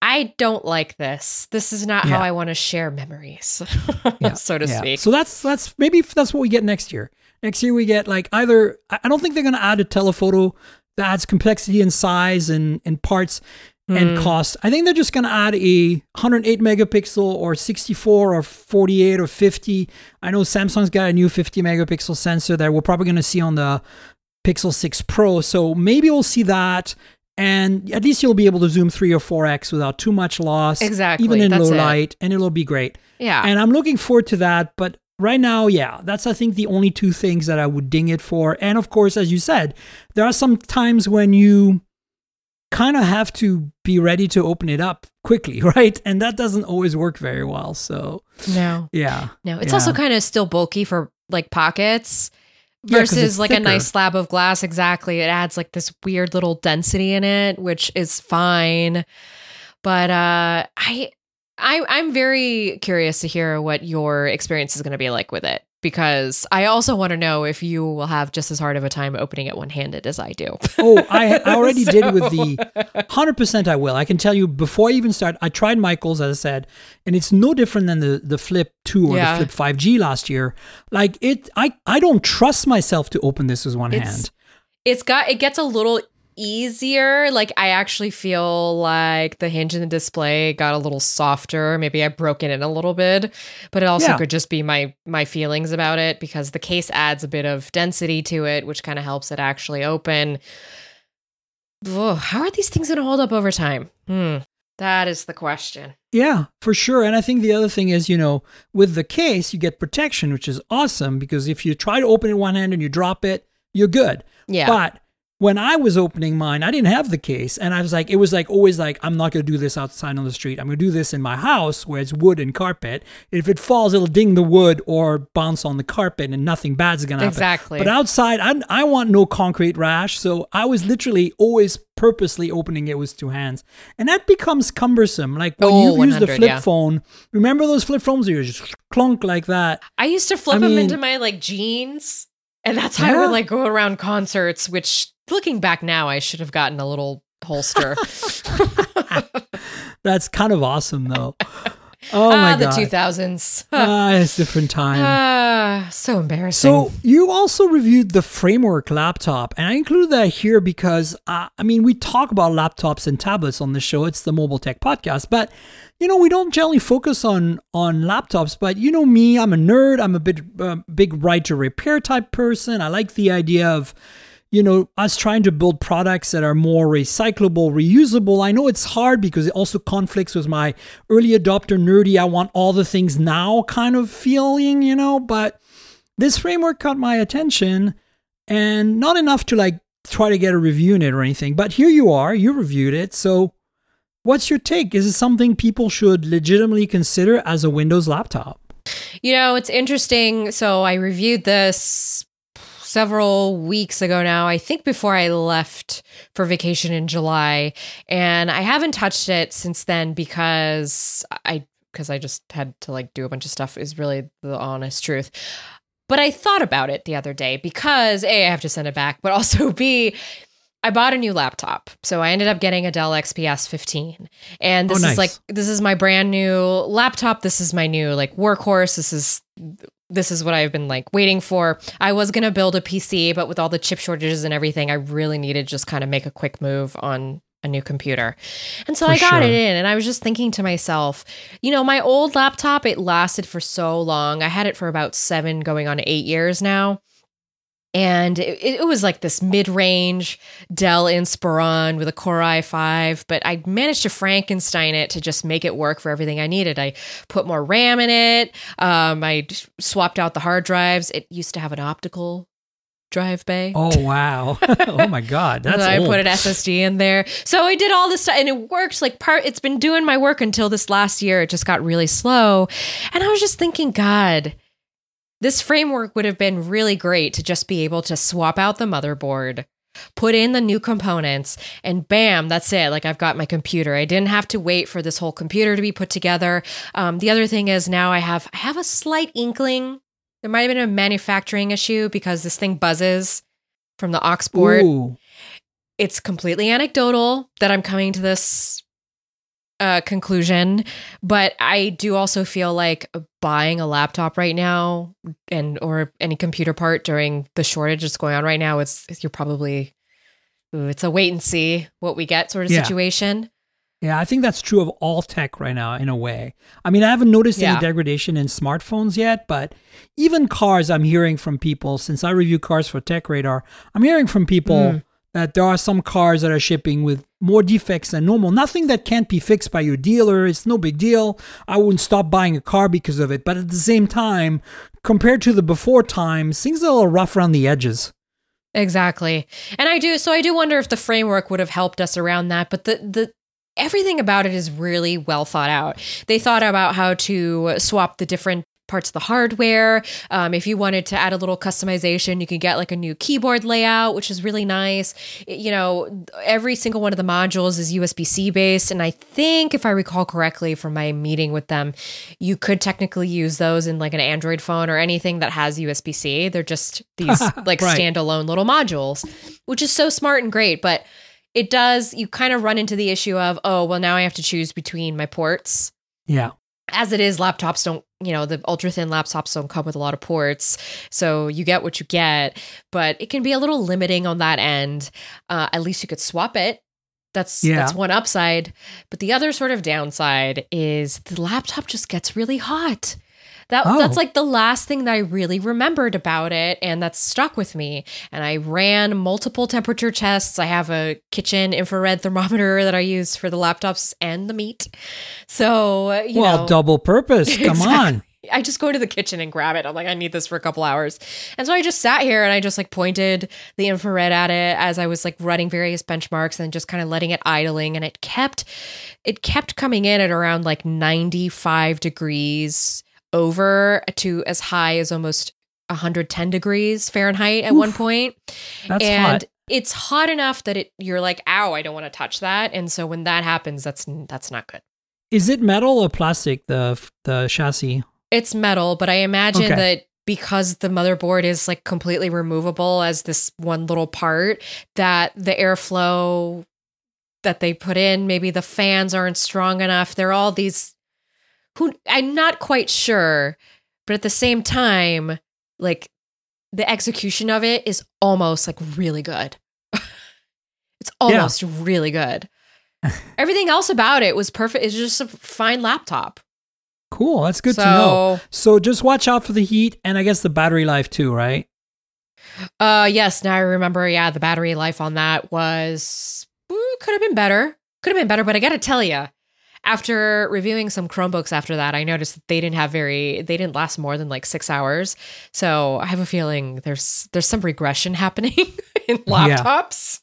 I don't like this. This is not how I want to share memories, Yeah, so to yeah. speak. So that's that's maybe that's what we get next year. Next year we get like either I don't think they're going to add a telephoto that adds complexity and size and and parts and Hmm. cost. I think they're just going to add a 108 megapixel or 64 or 48 or 50. I know Samsung's got a new 50 megapixel sensor that we're probably going to see on the Pixel 6 Pro. So maybe we'll see that. And at least you'll be able to zoom 3 or 4x without too much loss. Exactly, Even in low it. light. And it'll be great. yeah. And I'm looking forward to that. But right now, yeah, that's, I think, the only two things that I would ding it for. And of course, as you said, there are some times when you kind of have to be ready to open it up quickly, right? And that doesn't always work very well. So, No, yeah. no. It's Yeah. also kind of still bulky for like pockets versus it's like a nice slab of glass. Exactly. It adds like this weird little density in it, which is fine. But uh I I I'm very curious to hear what your experience is going to be like with it because I also want to know if you will have just as hard of a time opening it one-handed as I do. Oh, I, I already did with the 100% I will. I can tell you before I even start, I tried Michael's, as I said, and it's no different than the, the Flip 2 or Yeah. the Flip 5G last year. Like it, I, I don't trust myself to open this with one It's- hand. it's got it gets a little easier like i actually feel like the hinge in the display got a little softer maybe i broke it in a little bit but it also Yeah. could just be my my feelings about it because the case adds a bit of density to it which kind of helps it actually open how are these things going to hold up over time hmm that is the question Yeah, for sure. And I think the other thing is, you know, with the case, you get protection, which is awesome because if you try to open it one hand and you drop it, you're good. yeah But when I was opening mine, I didn't have the case. And I was like, it was like always like, I'm not going to do this outside on the street. I'm going to do this in my house where it's wood and carpet. If it falls, it'll ding the wood or bounce on the carpet and nothing bad's going to happen. Exactly. But outside, I, I want no concrete rash. So I was literally always purposely opening it with two hands. And that becomes cumbersome. Like when Oh, you use the flip yeah. phone, remember those flip phones? You just clunk like that. I used to flip I them mean- into my like jeans, and that's how I Yeah. would like go around concerts. Which, looking back now, I should have gotten a little holster. That's kind of awesome, though. Oh my ah, the God. two thousands. Ah, it's different time. Ah, so embarrassing. So you also reviewed the framework laptop, and I include that here because uh, I mean we talk about laptops and tablets on the show. It's the Mobile Tech Podcast, but you know we don't generally focus on on laptops. But you know me, I'm a nerd. I'm a bit uh, big right to repair type person. I like the idea of you know us trying to build products that are more recyclable, reusable. I know it's hard because it also conflicts with my early adopter nerdy. I want all the things now kind of feeling, you know, but this framework caught my attention and not enough to like try to get a review in it or anything. But here you are, you reviewed it. So what's your take? Is it something people should legitimately consider as a Windows laptop? You know, it's interesting. So I reviewed this several weeks ago now, I think before I left for vacation in July, and I haven't touched it since then because I because I just had to like do a bunch of stuff is really the honest truth. But I thought about it the other day because A, I have to send it back, but also B, I bought a new laptop. So I ended up getting a Dell XPS 15. And Oh, this nice. is like this is my brand new laptop. This is my new like workhorse. This is this is what I've been like waiting for. I was going to build a PC, but with all the chip shortages and everything, I really needed just kind of make a quick move on a new computer. And so For I got sure. it in and I was just thinking to myself, you know, my old laptop, it lasted for so long. I had it for about 7 going on 8 years now. And it, it was like this mid-range Dell Inspiron with a Core i5, but I managed to Frankenstein it to just make it work for everything I needed. I put more RAM in it. Um, I swapped out the hard drives. It used to have an optical drive bay. Oh wow! oh my God, that's I old. put an SSD in there. So I did all this stuff and it worked like part it's been doing my work until this last year. It just got really slow. And I was just thinking, God, this framework would have been really great to just be able to swap out the motherboard, put in the new components, and bam, that's it. Like I've got my computer. I didn't have to wait for this whole computer to be put together. Um, the other thing is now I have I have a slight inkling. There might have been a manufacturing issue because this thing buzzes from the aux port Ooh. it's completely anecdotal that I'm coming to this uh, conclusion, but I do also feel like buying a laptop right now and or any computer part during the shortage that's going on right now, it's you're probably ooh, it's a wait and see what we get sort of Yeah. situation. Yeah, I think that's true of all tech right now in a way. I mean, I haven't noticed Yeah. any degradation in smartphones yet, but even cars, I'm hearing from people since I review cars for Tech Radar, I'm hearing from people Mm. That there are some cars that are shipping with more defects than normal. Nothing that can't be fixed by your dealer. It's no big deal. I wouldn't stop buying a car because of it. But at the same time, compared to the before times, things are a little rough around the edges. Exactly. And I do so I do wonder if the framework would have helped us around that, but the the everything about it is really well thought out. They thought about how to swap the different parts of the hardware. Um, if you wanted to add a little customization, you could get like a new keyboard layout, which is really nice. It- you know, every single one of the modules is USB C based. And I think, if I recall correctly from my meeting with them, you could technically use those in like an Android phone or anything that has USB C. They're just these like Right. standalone little modules, which is so smart and great. But it does, you kind of run into the issue of, oh, well, now I have to choose between my ports Yeah. as it is, laptops don't, you know, the ultra thin laptops don't come with a lot of ports. So you get what you get, but it can be a little limiting on that end. Uh, at least you could swap it. That's Yeah. that's one upside. But the other sort of downside is the laptop just gets really hot. That Oh. that's like the last thing that I really remembered about it and that's stuck with me. And I ran multiple temperature tests. I have a kitchen infrared thermometer that I use for the laptops and the meat. So, you well, know, double purpose. Come Exactly. on. I just go to the kitchen and grab it. I'm like, I need this for a couple hours. And so I just sat here and I just like pointed the infrared at it as I was like running various benchmarks and just kind of letting it idling. And it kept, it kept coming in at around like 95 degrees over to as high as almost 110 degrees Fahrenheit at one point That's and hot. it's hot enough that it you're like ow i don't want to touch that and so when that happens that's that's not good Is it metal or plastic? The the chassis. it's metal but i imagine Okay. that because the motherboard is like completely removable as this one little part that the airflow that they put in maybe the fans aren't strong enough there are all these who i'm not quite sure but at the same time like the execution of it is almost like really good it's almost really good everything else about it was perfect it's just a fine laptop Cool. That's good so, to know. So just watch out for the heat and I guess the battery life too, right? Uh, yes. Now I remember. Yeah, the battery life on that was could have been better. Could have been better, but I got to tell you, after reviewing some Chromebooks after that, I noticed that they didn't have very. They didn't last more than like six hours. So I have a feeling there's there's some regression happening in Yeah. laptops.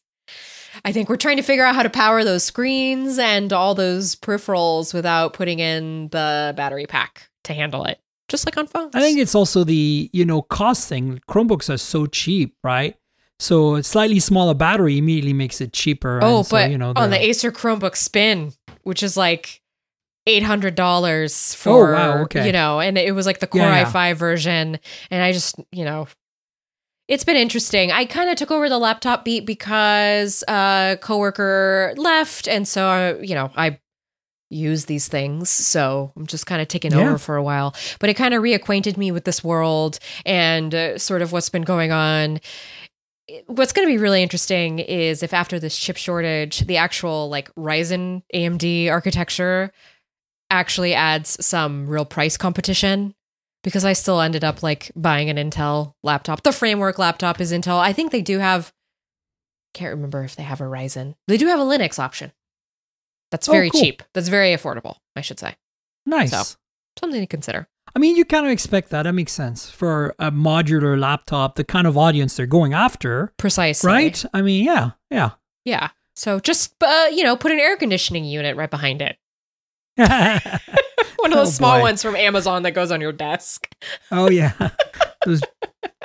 I think we're trying to figure out how to power those screens and all those peripherals without putting in the battery pack to handle it, just like on phones. I think it's also the, you know, cost thing. Chromebooks are so cheap, right? So a slightly smaller battery immediately makes it cheaper. Oh, and so, but you know, on the Acer Chromebook Spin, which is like eight hundred dollars for, Oh, wow, okay. you know, and it was like the Core Yeah, yeah. i5 version, and I just, you know, it's been interesting. I kind of took over the laptop beat because a coworker left, and so I, you know, I use these things, so I'm just kind of taking Yeah. over for a while. But it kind of reacquainted me with this world and uh, sort of what's been going on what's going to be really interesting is if after this chip shortage, the actual like Ryzen AMD architecture actually adds some real price competition. Because I still ended up like buying an Intel laptop. The framework laptop is Intel. I think they do have, can't remember if they have a Ryzen. They do have a Linux option. That's Oh, very cool. cheap. That's very affordable, I should say. nice. so. Something to consider. I mean, you kind of expect that. That makes sense for a modular laptop, the kind of audience they're going after, Precisely. right? I mean, yeah, yeah. Yeah. So just, uh, you know, put an air conditioning unit right behind it. One of those Oh, small boy. ones from Amazon that goes on your desk. oh yeah, those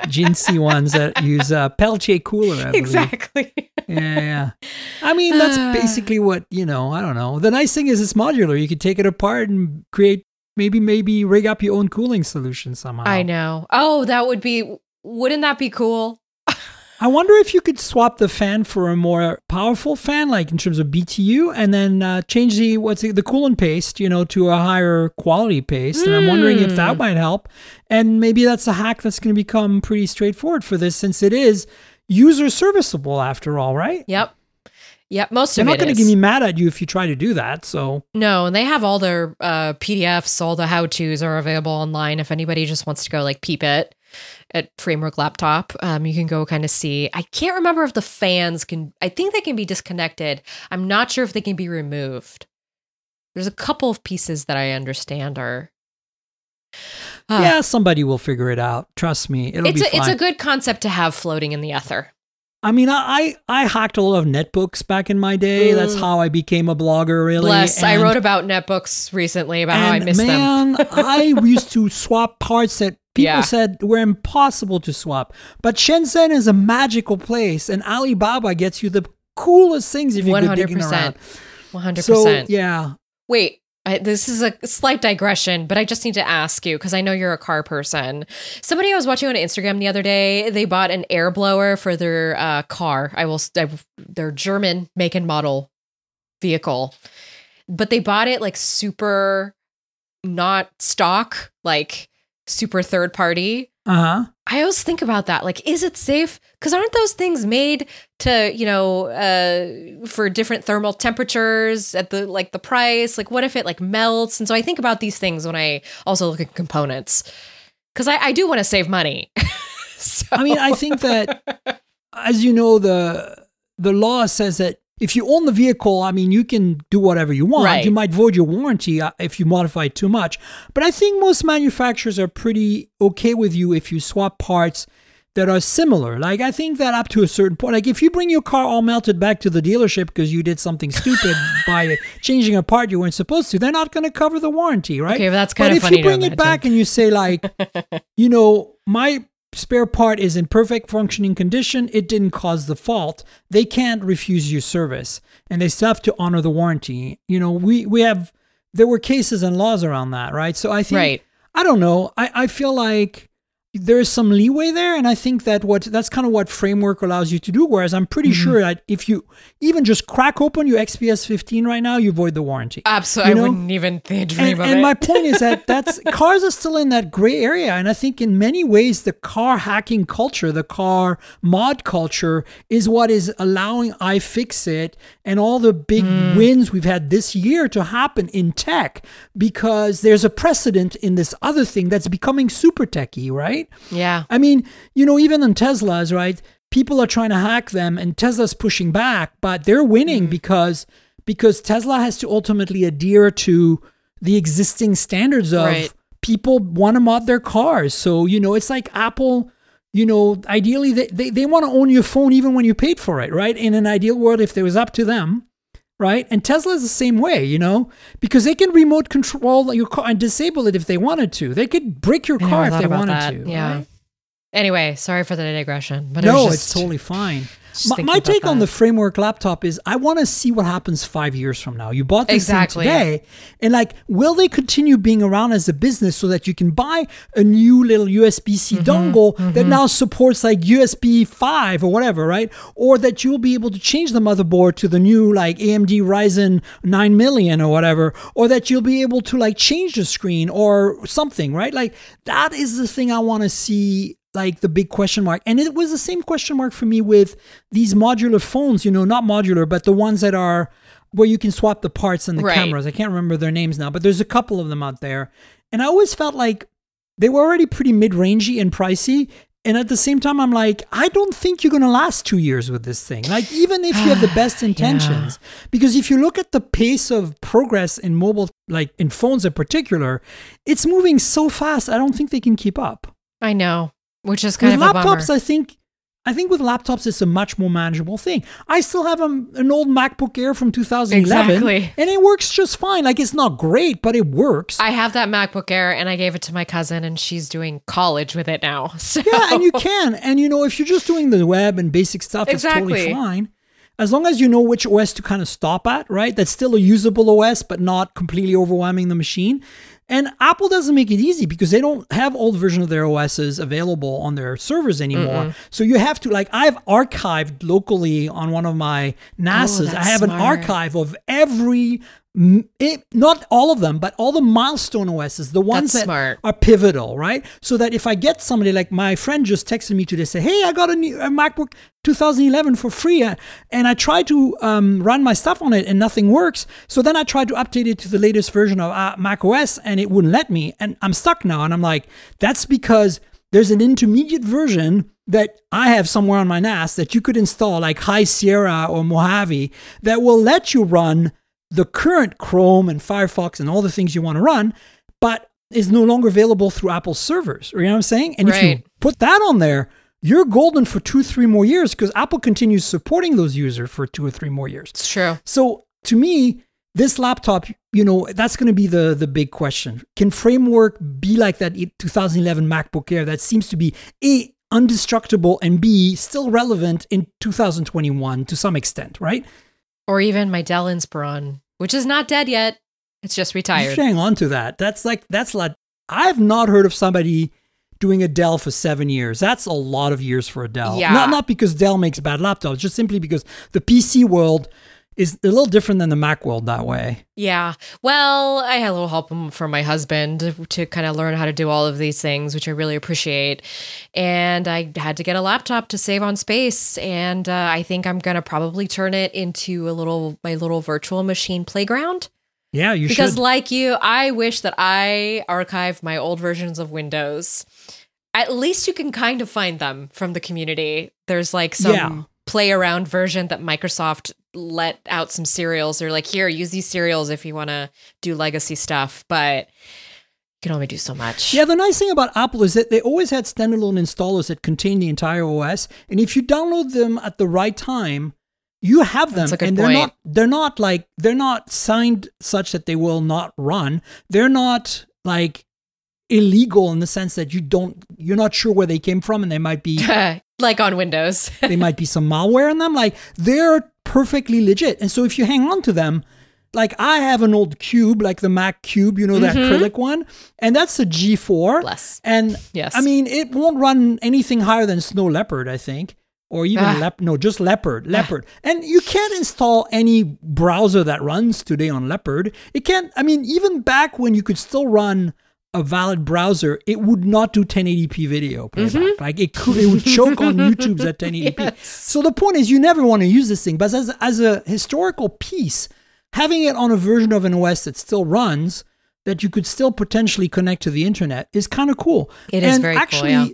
Jinsey ones that use uh, Peltier cooler. Exactly. Yeah, yeah. I mean, that's Uh. basically what you know. I don't know. The nice thing is it's modular. You could take it apart and create maybe maybe rig up your own cooling solution somehow. I know. Oh, that would be, wouldn't that be cool? I wonder if you could swap the fan for a more powerful fan, like in terms of BTU, and then uh, change the what's it, the coolant paste, you know, to a higher quality paste. And I'm wondering if that Hmm. might help. And maybe that's a hack that's going to become pretty straightforward for this, since it is user serviceable after all, right? Yep. Yep. Most of it. They're not going to get me mad at you if you try to do that. So No, and they have all their uh, PDFs, all the how tos are available online. If anybody just wants to go like peep it at Framework Laptop, um, you can go kind of see. I can't remember if the fans can, I think they can be disconnected. I'm not sure if they can be removed. There's a couple of pieces that I understand are. Ah. yeah, somebody will figure it out. Trust me, it'll it's be a, fine. it's a good concept to have floating in the ether. I mean, I I hacked a lot of netbooks back in my day. That's mm. how I became a blogger. Really, Bless. I wrote about netbooks recently about how I and miss them. man, I used to swap parts that people Yeah. said were impossible to swap. But Shenzhen is a magical place, and Alibaba gets you the coolest things if you One go hundred digging around. 100%. One hundred So yeah, Wait, I, this is a slight digression, but I just need to ask you because I know you're a car person. Somebody I was watching on Instagram the other day, they bought an air blower for their uh, car. I will, I, their German make and model vehicle, but they bought it like super not stock, like super third party. uh huh. I always think about that. Like, is it safe? Because aren't those things made to, you know, uh, for different thermal temperatures at the like the price? Like, what if it like melts? And so I think about these things when I also look at components because I, I do want to save money. so, I mean, I think that, as you know, the the law says that if you own the vehicle, I mean, you can do whatever you want. Right. You might void your warranty uh, if you modify it too much. But I think most manufacturers are pretty okay with you if you swap parts that are similar. Like, I think that up to a certain point, like if you bring your car all melted back to the dealership because you did something stupid by changing a part you weren't supposed to, they're not going to cover the warranty, right? Okay, but that's But kinda funny. But if you bring it imagine. back and you say like, you know, my spare part is in perfect functioning condition, it didn't cause the fault. They can't refuse you service, and they still have to honor the warranty. You know, we we have there were cases and laws around that, right? So I think Right. I don't know. I I feel like there's some leeway there and i think that what that's kind of what framework allows you to do whereas i'm pretty Mm-hmm. sure that if you even just crack open your xps 15 right now you void the warranty absolutely, you know? I wouldn't even think, dream and, of and it. my point is that that's cars are still in that gray area and i think in many ways the car hacking culture the car mod culture is what is allowing iFixit and all the big Hmm. wins we've had this year to happen in tech because there's a precedent in this other thing that's becoming super techy right yeah. I mean, you know, even on Teslas, right? People are trying to hack them and Tesla's pushing back, but they're winning Mm. because because Tesla has to ultimately adhere to the existing standards of Right. people want to mod their cars. So, you know, it's like Apple, you know, ideally they, they, they want to own your phone even when you paid for it, right? In an ideal world, if it was up to them, right? And Tesla is the same way, you know, because they can remote control your car and disable it if they wanted to. They could break your car if they wanted that. to. Yeah. right? Anyway, sorry for the digression, but it no, was it's totally fine. My, my take on the framework laptop is I want to see what happens five years from now. You bought this Exactly. thing today, and like, will they continue being around as a business so that you can buy a new little USB C Mm-hmm, dongle that now supports like USB 5 or whatever, right? Or that you'll be able to change the motherboard to the new like AMD Ryzen 9 million or whatever, or that you'll be able to like change the screen or something, right? Like, that is the thing I want to see like the big question mark. And it was the same question mark for me with these modular phones, you know, not modular, but the ones that are where you can swap the parts and the Right. cameras. I can't remember their names now, but there's a couple of them out there. And I always felt like they were already pretty mid rangey and pricey. And at the same time, I'm like, I don't think you're going to last two years with this thing. Like, even if you have the best intentions, because if you look at the pace of progress in mobile, like in phones in particular, it's moving so fast. I don't think they can keep up I know, which is kind with of a laptops, I think. I think with laptops, it's a much more manageable thing. I still have a, an old MacBook Air from 2011, Exactly. and it works just fine. Like it's not great, but it works. I have that MacBook Air and I gave it to my cousin and she's doing college with it now. So yeah, and you can. And you know, if you're just doing the web and basic stuff, it's totally Exactly. fine. As long as you know which OS to kind of stop at, right? That's still a usable OS, but not completely overwhelming the machine. And Apple doesn't make it easy because they don't have old version of their OSs available on their servers anymore. So you have to like I've archived locally on one of my NASes. Oh, I that's have an archive of every it, not all of them, but all the milestone OSs, the ones That's that smart. are pivotal, right? So that if I get somebody like my friend just texted me today, say, "Hey, I got a new a MacBook 2011 for free," uh, and I tried to um, run my stuff on it and nothing works. So then I tried to update it to the latest version of uh, Mac OS, and it wouldn't let me, and I'm stuck now. And I'm like, that's because there's an intermediate version that I have somewhere on my NAS that you could install, like High Sierra or Mojave, that will let you run the current Chrome and Firefox and all the things you want to run, but is no longer available through Apple servers. You know what I'm saying? And if you put that on there, you're golden for two, three more years because Apple continues supporting those users for two or three more years. It's true. So to me, this laptop, you know, that's going to be the the big question. Can framework be like that 2011 MacBook Air that seems to be a undestructible and b still relevant in 2021 to some extent, right? Or even my Dell Inspiron, which is not dead yet. It's just You retired. should hang on to that. That's like that's like I've not heard of somebody doing a Dell for seven years. That's a lot of years for a Dell. Yeah. Not not because Dell makes bad laptops, just simply because the PC world is a little different than the Mac world that way. Yeah. Well, I had a little help from my husband to kind of learn how to do all of these things, which I really appreciate. And I had to get a laptop to save on space. And uh, I think I'm going to probably turn it into a little, my little virtual machine playground. Yeah, you should because, should. like you, I wish that I archived my old versions of Windows. At least you can kind of find them from the community. There's like some Yeah. play around version that Microsoft let out some serials. They're like, here, use these serials if you want to do legacy stuff, but you can only do so much. Yeah, the nice thing about Apple is that they always had standalone installers that contain the entire OS, and if you download them at the right time, you have them, That's a good and they're point. not they're not like they're not signed such that they will not run. They're not like illegal in the sense that you don't you're not sure where they came from, and they might be like on Windows. they might be some malware in them. Like they're perfectly legit. And so if you hang on to them, like I have an old cube, like the Mac Cube, you know, that acrylic one, and that's a G4. Mm-hmm. Bless. And Yes. I mean, it won't run anything higher than Snow Leopard, I think. Or even Ah. Lep no, just Leopard, Leopard. And you can't install any browser that runs today on Leopard. It can't, I mean, even back when you could still run a valid browser, it would not do 1080p video. Mm-hmm. Like it could, it would choke on YouTube's at 1080p. So the point is, you never want to use this thing. But as as a historical piece, having it on a version of an OS that still runs, that you could still potentially connect to the internet, is kind of cool. It is and very cool, actually, yeah.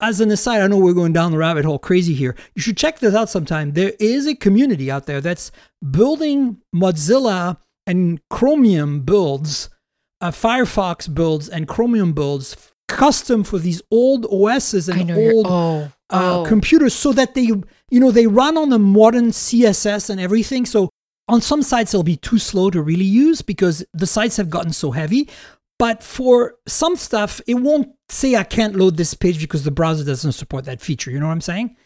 As an aside, I know we're going down the rabbit hole crazy here. You should check this out sometime. There is a community out there that's building Mozilla and Chromium builds, uh, Firefox builds, and Chromium builds custom for these old OSs and old oh, uh, oh. computers so that they, you know, they run on the modern CSS and everything. So on some sites, it'll be too slow to really use because the sites have gotten so heavy. But for some stuff, it won't say I can't load this page because the browser doesn't support that feature. You know what I'm saying?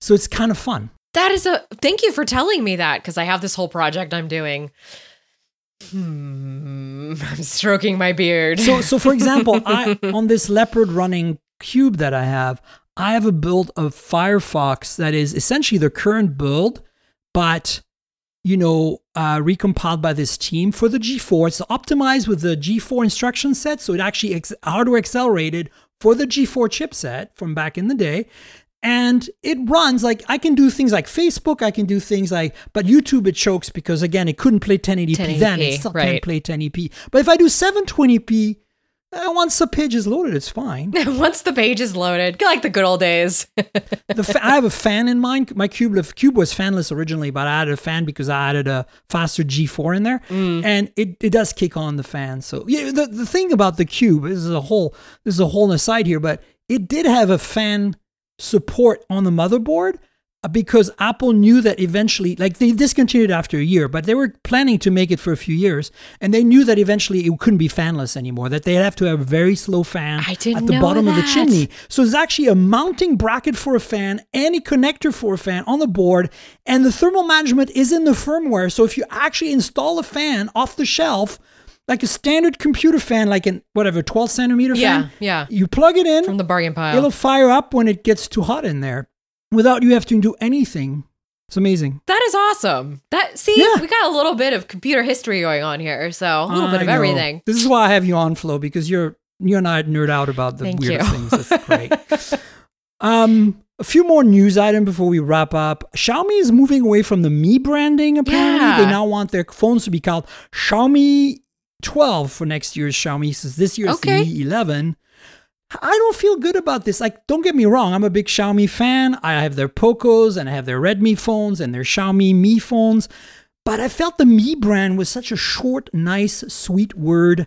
So it's kind of fun. That is a thank you for telling me that because I have this whole project I'm doing. Hmm, I'm stroking my beard. So, so for example, I on this leopard running cube that I have, I have a build of Firefox that is essentially the current build, but you know, uh, recompiled by this team for the G4. It's optimized with the G4 instruction set, so it actually ex- hardware accelerated for the G4 chipset from back in the day. And it runs like I can do things like Facebook, I can do things like, but YouTube it chokes because again it couldn't play 1080p, then, it still right. can't play 1080p. But if I do 720p, uh, once the page is loaded, it's fine. Once the page is loaded, like the good old days. The fa- I have a fan in mind. My cube, the cube was fanless originally, but I added a fan because I added a faster G4 in there, and it, it does kick on the fan. So yeah, the, the thing about the cube this is a whole this is a whole aside here, but it did have a fan support on the motherboard uh, because Apple knew that eventually, like they discontinued after a year, but they were planning to make it for a few years, and they knew that eventually it couldn't be fanless anymore. That they'd have to have a very slow fan at the bottom of the chimney. So there's actually a mounting bracket for a fan and a connector for a fan on the board, and the thermal management is in the firmware. So if you actually install a fan off the shelf, like a standard computer fan, like an whatever 12 centimeter Yeah, fan, yeah. yeah. you plug it in, From the bargain pile. it'll fire up when it gets too hot in there, without you having to do anything. It's amazing. that is awesome. That see, Yeah. we got a little bit of computer history going on here. So a little bit of know. everything. This is why I have you on, Flo, because you're you and I nerd out about the Thank weird things. That's great. um, a few more news items before we wrap up. Xiaomi is moving away from the Mi branding. Apparently, Yeah. they now want their phones to be called Xiaomi 12 for next year's Xiaomi. Since this year is Okay. the Mi 11. I don't feel good about this. Like, don't get me wrong, I'm a big Xiaomi fan. I have their Pocos and I have their Redmi phones and their Xiaomi Mi phones. But I felt the Mi brand was such a short, nice, sweet word.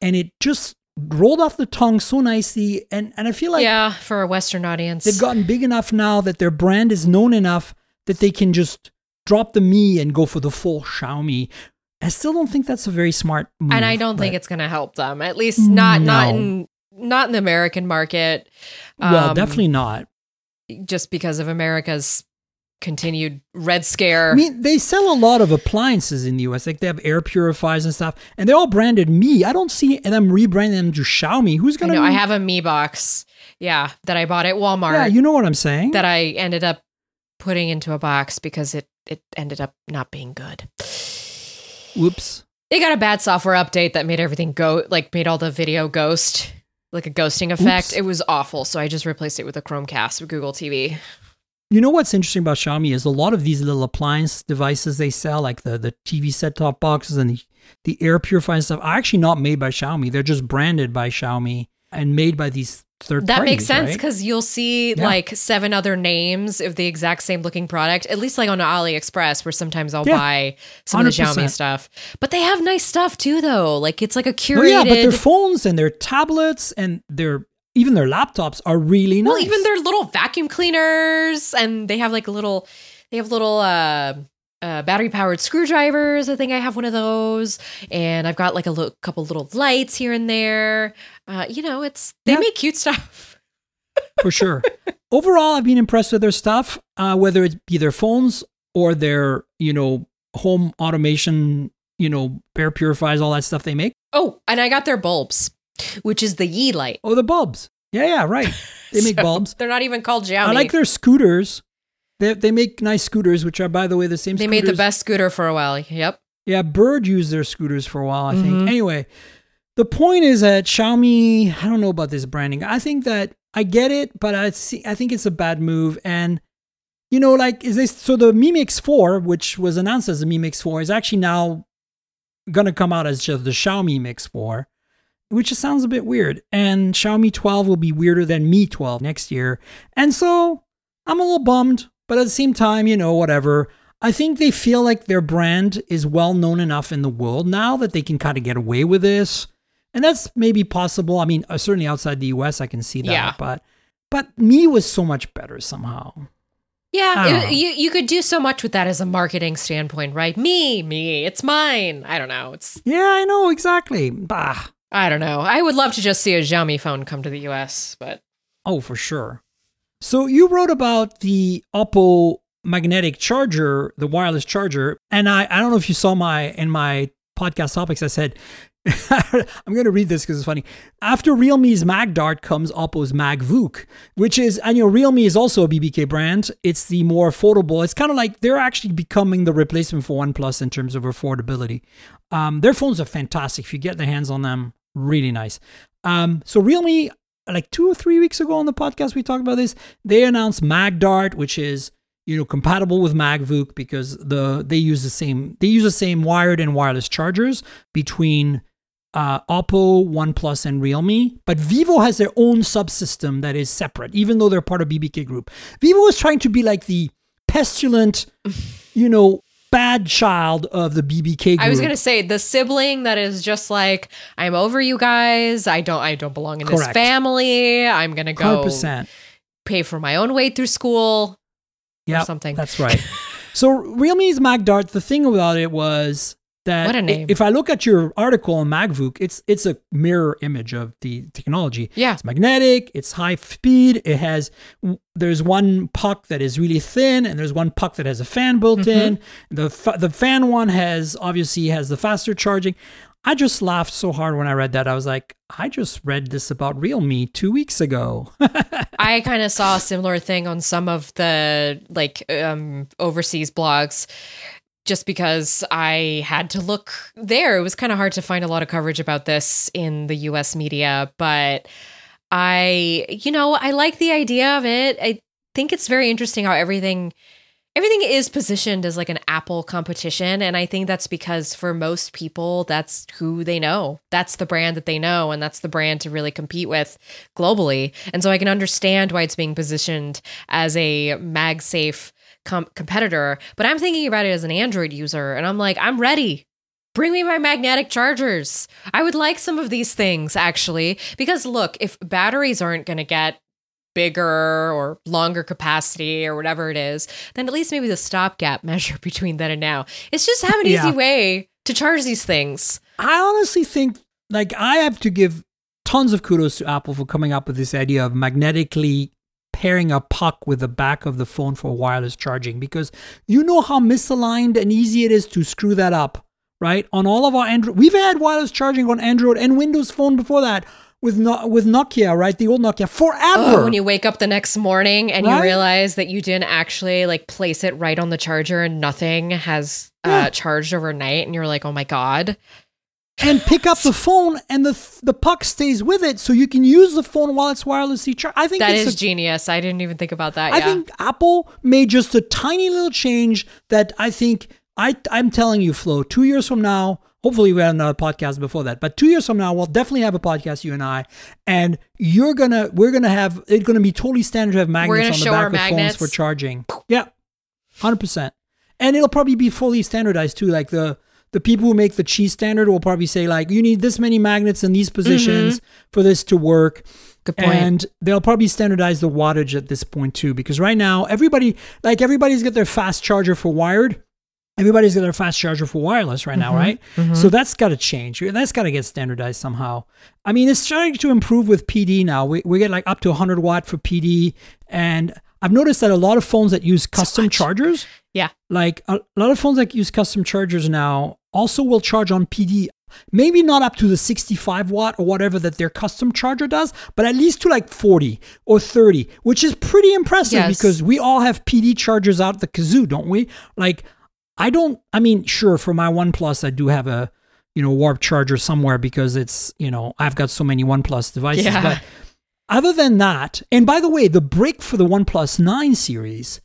And it just rolled off the tongue so nicely, and and I feel like yeah, for a Western audience. they've gotten big enough now that their brand is known enough that they can just drop the Mi and go for the full Xiaomi. I still don't think that's a very smart move. and I don't think it's going to help them. At least not not in not in the American market. well, Um, definitely not. just because of America's continued red scare. I mean, they sell a lot of appliances in the US. Like they have air purifiers and stuff, and they're all branded Mi. I don't see them rebranding them to Xiaomi. Who's gonna? know I have a Mi box, yeah, that I bought at Walmart. Yeah, you know what I'm saying. that I ended up putting into a box because it it ended up not being good. Whoops. They got a bad software update that made everything go like made all the video ghost, like a ghosting effect. Oops. It was awful, so I just replaced it with a Chromecast with Google TV. You know what's interesting about Xiaomi is a lot of these little appliance devices they sell, like the the TV set top boxes and the, the air purifier and stuff, are actually not made by Xiaomi. They're just branded by Xiaomi and made by these That parties. makes sense right? because you'll see Yeah. like seven other names of the exact same looking product, at least like on AliExpress, where sometimes I'll Yeah. buy some of the Xiaomi stuff. But they have nice stuff too, though. Like it's like a curated. Oh yeah, but their phones and their tablets and their even their laptops are really nice. Well, even their little vacuum cleaners, and they have like a little, they have little uh, uh, battery powered screwdrivers. I think I have one of those, and I've got like a little, couple little lights here and there. Uh, you know, it's they make cute stuff. for sure. Overall, I've been impressed with their stuff, uh, whether it be their phones or their, you know, home automation, you know, air purifiers, all that stuff they make. Oh, and I got their bulbs, which is the Yeelight. Oh, the bulbs. Yeah, yeah, right. They make So, bulbs. They're not even called Xiaomi. I like their scooters. They, they make nice scooters, which are, by the way, the same They scooters. made the best scooter for a while. Yep. Yeah, Bird used their scooters for a while, I think. Mhm. Anyway, the point is that Xiaomi, I don't know about this branding. I think that I get it, but I see I think it's a bad move. And you know, like is this so the Mi Mix 4, which was announced as the Mi Mix 4, is actually now gonna come out as just the Xiaomi Mix 4, which just sounds a bit weird. And Xiaomi 12 will be weirder than Mi 12 next year. And so I'm a little bummed, but at the same time, you know, whatever. I think they feel like their brand is well known enough in the world now that they can kind of get away with this. And that's maybe possible. I mean, uh, certainly outside the US, I can see that. Yeah. But but Mi was so much better somehow. Yeah, it- you you could do so much with that as a marketing standpoint, right? Me, me, it's mine. I don't know. It's Yeah, I know exactly. Bah. I don't know. I would love to just see a Xiaomi phone come to the US, but Oh, for sure. So you wrote about the Oppo magnetic charger, the wireless charger, and I I don't know if you saw my in my podcast topics I said I'm going to read this because it's funny. After Realme's MagDart comes Oppo's MagVOOC, which is, and you know, Realme is also a BBK brand. It's the more affordable. It's kind of like they're actually becoming the replacement for OnePlus in terms of affordability. Um, their phones are fantastic. If you get the hands on them, really nice. Um, so Realme, like two or three weeks ago on the podcast, we talked about this. They announced MagDart, which is you know compatible with MagVOOC because the they use the same they use the same wired and wireless chargers between uh, Oppo, OnePlus, and Realme. But Vivo has their own subsystem that is separate, even though they're part of BBK Group. Vivo is trying to be like the pestilent, you know, bad child of the BBK Group. I was gonna say the sibling that is just like I'm over you guys. I don't I don't belong in this family. I'm gonna go 100%. pay for my own way through school. Yeah, something. That's right. so Realme's MagDart, the thing about it was that What a name. if I look at your article on MagVOOC, it's it's a mirror image of the technology. Yeah. It's magnetic, it's high speed, it has there's one puck that is really thin and there's one puck that has a fan built Mm-hmm. in. The fa- the fan one has obviously has the faster charging. I just laughed so hard when I read that. I was like, I just read this about Realme 2 weeks ago. I kind of saw a similar thing on some of the like um overseas blogs just because I had to look there. It was kind of hard to find a lot of coverage about this in the US media, but I you know, I like the idea of it. I think it's very interesting how everything everything is positioned as like an Apple competition. And I think that's because for most people, that's who they know. That's the brand that they know. And that's the brand to really compete with globally. And so I can understand why it's being positioned as a MagSafe com- competitor. But I'm thinking about it as an Android user. And I'm like, I'm ready. Bring me my magnetic chargers. I would like some of these things actually. Because look, if batteries aren't going to get bigger or longer capacity or whatever it is, then at least maybe the stopgap measure between then and now It's just have an Yeah. easy way to charge these things. I honestly think, like, I have to give tons of kudos to Apple for coming up with this idea of magnetically pairing a puck with the back of the phone for wireless charging because you know how misaligned and easy it is to screw that up, right? On all of our Android, we've had wireless charging on Android and Windows Phone before that with no, with Nokia, right? The old Nokia forever. Oh, when you wake up the next morning and Right? you realize that you didn't actually like place it right on the charger and nothing has Yeah. uh, charged overnight, and you're like, oh my god. And pick up the phone and the the puck stays with it so you can use the phone while it's wirelessly charged. I think That it's is a genius. I didn't even think about that. I yeah. think Apple made just a tiny little change that I think I I'm telling you, Flo, two years from now, hopefully we have another podcast before that, but two years from now we'll definitely have a podcast, you and I, and you're gonna we're gonna have it's gonna be totally standard to have magnets on the back of phones for charging. Yeah, hundred percent, and it'll probably be fully standardized too. Like the the people who make the Qi standard will probably say like you need this many magnets in these positions mm-hmm. for this to work. Good point. And they'll probably standardize the wattage at this point too, because right now everybody, like everybody's got their fast charger for wired. Everybody's got their fast charger for wireless right now, mm-hmm. right? Mm-hmm. So that's got to change. That's got to get standardized somehow. I mean, it's starting to improve with PD now. We, we get like up to 100 watt for PD. And I've noticed that a lot of phones that use custom much. chargers, yeah. like a, a lot of phones that use custom chargers now also will charge on PD. Maybe not up to the 65 watt or whatever that their custom charger does, but at least to like 40 or 30, which is pretty impressive Yes. because we all have PD chargers out the kazoo, don't we? Like, I don't, I mean, sure, for my OnePlus, I do have a, you know, warp charger somewhere because it's, you know, I've got so many OnePlus devices. Yeah. But other than that, and by the way, the break for the OnePlus 9 series,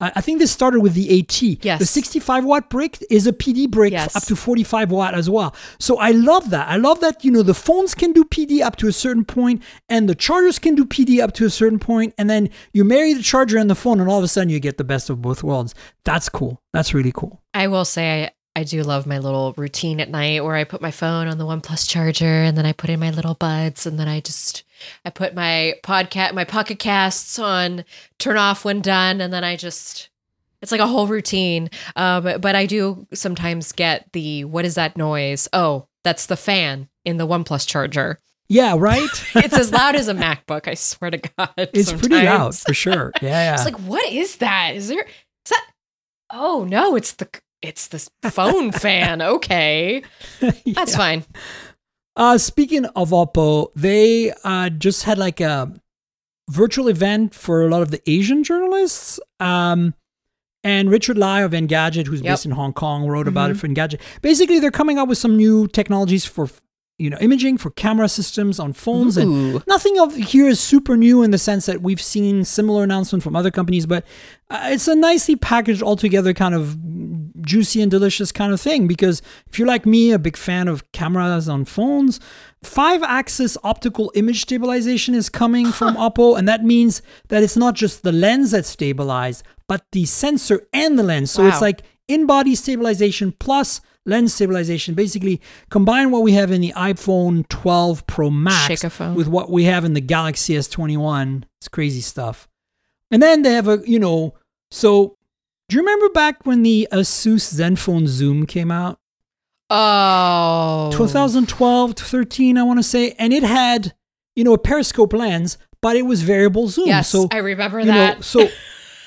I I think this started with the 8T. Yes. The 65 watt brick is a PD brick Yes. up to 45 watt as well. So I love that. I love that, you know, the phones can do PD up to a certain point and the chargers can do PD up to a certain point, And then you marry the charger and the phone and all of a sudden you get the best of both worlds. That's cool. That's really cool. I will say I, do love my little routine at night where I put my phone on the OnePlus charger and then I put in my little buds and then I just I put my podcast my pocket casts on turn off when done and then I just it's like a whole routine. Um, but I do sometimes get the what is that noise? Oh, that's the fan in the OnePlus charger. Yeah, right? It's as loud as a MacBook. I swear to God. it's pretty loud for sure. Yeah, yeah. It's like, what is that? Is there is that? Oh no, it's the it's this phone fan. Okay, that's fine. Uh, speaking of Oppo, they uh, just had like a virtual event for a lot of the Asian journalists. Um, and Richard Lai of Engadget, who's Yep. Mm-hmm. based in Hong Kong, wrote about it for Engadget. Basically, they're coming up with some new technologies for you know imaging for camera systems on phones and nothing of here is super new in the sense that we've seen similar announcements from other companies, but uh, it's a nicely packaged, altogether kind of juicy and delicious kind of thing. Because if you're like me, a big fan of cameras on phones, five axis optical image stabilization is coming from Oppo, and that means that it's not just the lens that's stabilized, but the sensor and the lens. So it's like in body stabilization plus lens stabilization. Basically, combine what we have in the iPhone 12 Pro Max Shake a phone. with what we have in the Galaxy S21. It's crazy stuff. And then they have a, you know, so do you remember back when the Asus Zenfone Zoom came out? Oh, 2012 to 13, I want to say. And it had, you know, a periscope lens, but it was variable zoom. Yes, so I remember you that. know, so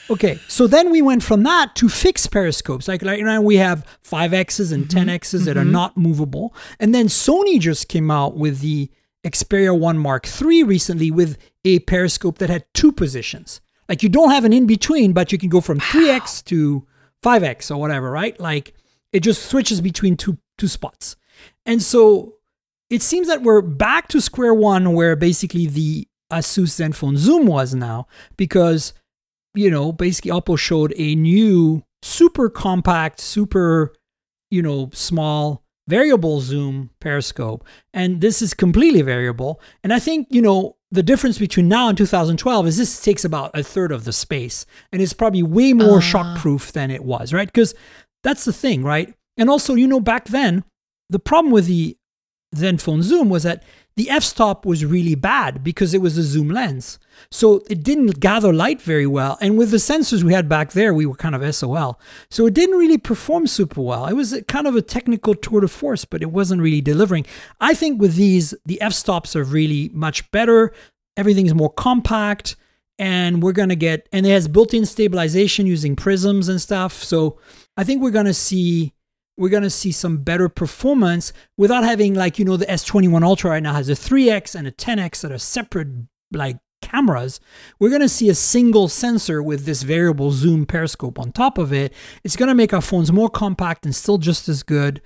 okay, so then we went from that to fixed periscopes. Like right now we have 5Xs and Mm-hmm. 10Xs that are not movable. And then Sony just came out with the Xperia 1 Mark III recently with a periscope that had two positions. Like you don't have an in between, but you can go from 3X to 5X or whatever, right? Like it just switches between two two spots. And so it seems that we're back to square one where basically the Asus Zenfone Zoom was now because you know basically Oppo showed a new super compact super you know small variable zoom periscope and this is completely variable and I think you know the difference between now and 2012 is this takes about a third of the space and it's probably way more Ah. shock proof than it was right because that's the thing right and also you know back then the problem with the Zenfone Zoom was that the f-stop was really bad because it was a zoom lens. So it didn't gather light very well. And with the sensors we had back there, we were kind of SOL. So it didn't really perform super well. It was kind of a technical tour de force, but it wasn't really delivering. I think with these, the f-stops are really much better. Everything's more compact and we're going to get, and it has built-in stabilization using prisms and stuff. So I think we're going to see we're going to see some better performance without having like you know the S21 Ultra right now has a 3x and a 10x that are separate like cameras. We're going to see a single sensor with this variable zoom periscope on top of it. It's going to make our phones more compact and still just as good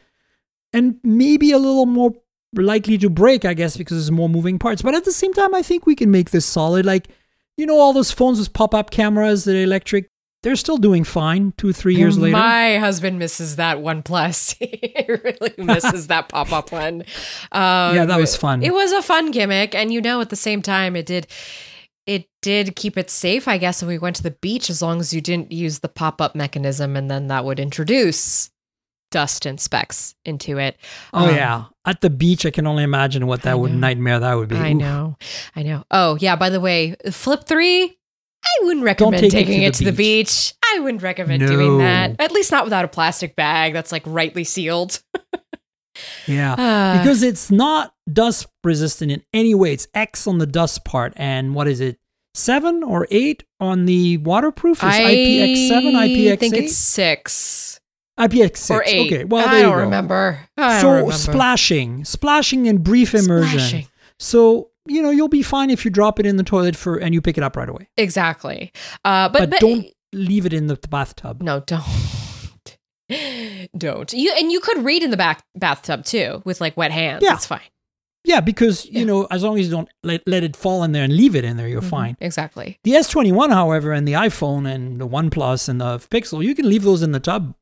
and maybe a little more likely to break i guess because there's more moving parts. But at the same time i think we can make this solid. Like you know all those phones with pop-up cameras that electric they're still doing fine two, three years later. My husband misses that OnePlus. he really misses that pop up one. Um, yeah, that was fun. It was a fun gimmick, and you know, at the same time, it did. It did keep it safe, I guess, when we went to the beach, as long as you didn't use the pop up mechanism, and then that would introduce dust and specks into it. Oh um, yeah, at the beach, I can only imagine what that would nightmare that would be. I Oof. know, I know. Oh yeah, by the way, Flip three I wouldn't recommend take taking it to, the, it to beach. the, beach. I wouldn't recommend no. doing that. At least not without a plastic bag that's like rightly sealed. yeah. Uh, because it's not dust resistant in any way. It's X on the dust part. And what is it? Seven or eight on the waterproof? Is IPX7, IPX8? I think it's six. IPX6. Or eight. Okay, well, I don't remember. I so don't remember. splashing, splashing and brief immersion. Splashing. So you know, you'll be fine if you drop it in the toilet for and you pick it up right away. Exactly. Uh, but, but, but don't leave it in the bathtub. No, don't. don't. You and you could read in the back bathtub too with like wet hands. Yeah. It's fine. Yeah, because you know, as long as you don't let, let it fall in there and leave it in there, you're mm-hmm. fine. Exactly. The S21, however, and the iPhone and the OnePlus and the Pixel, you can leave those in the tub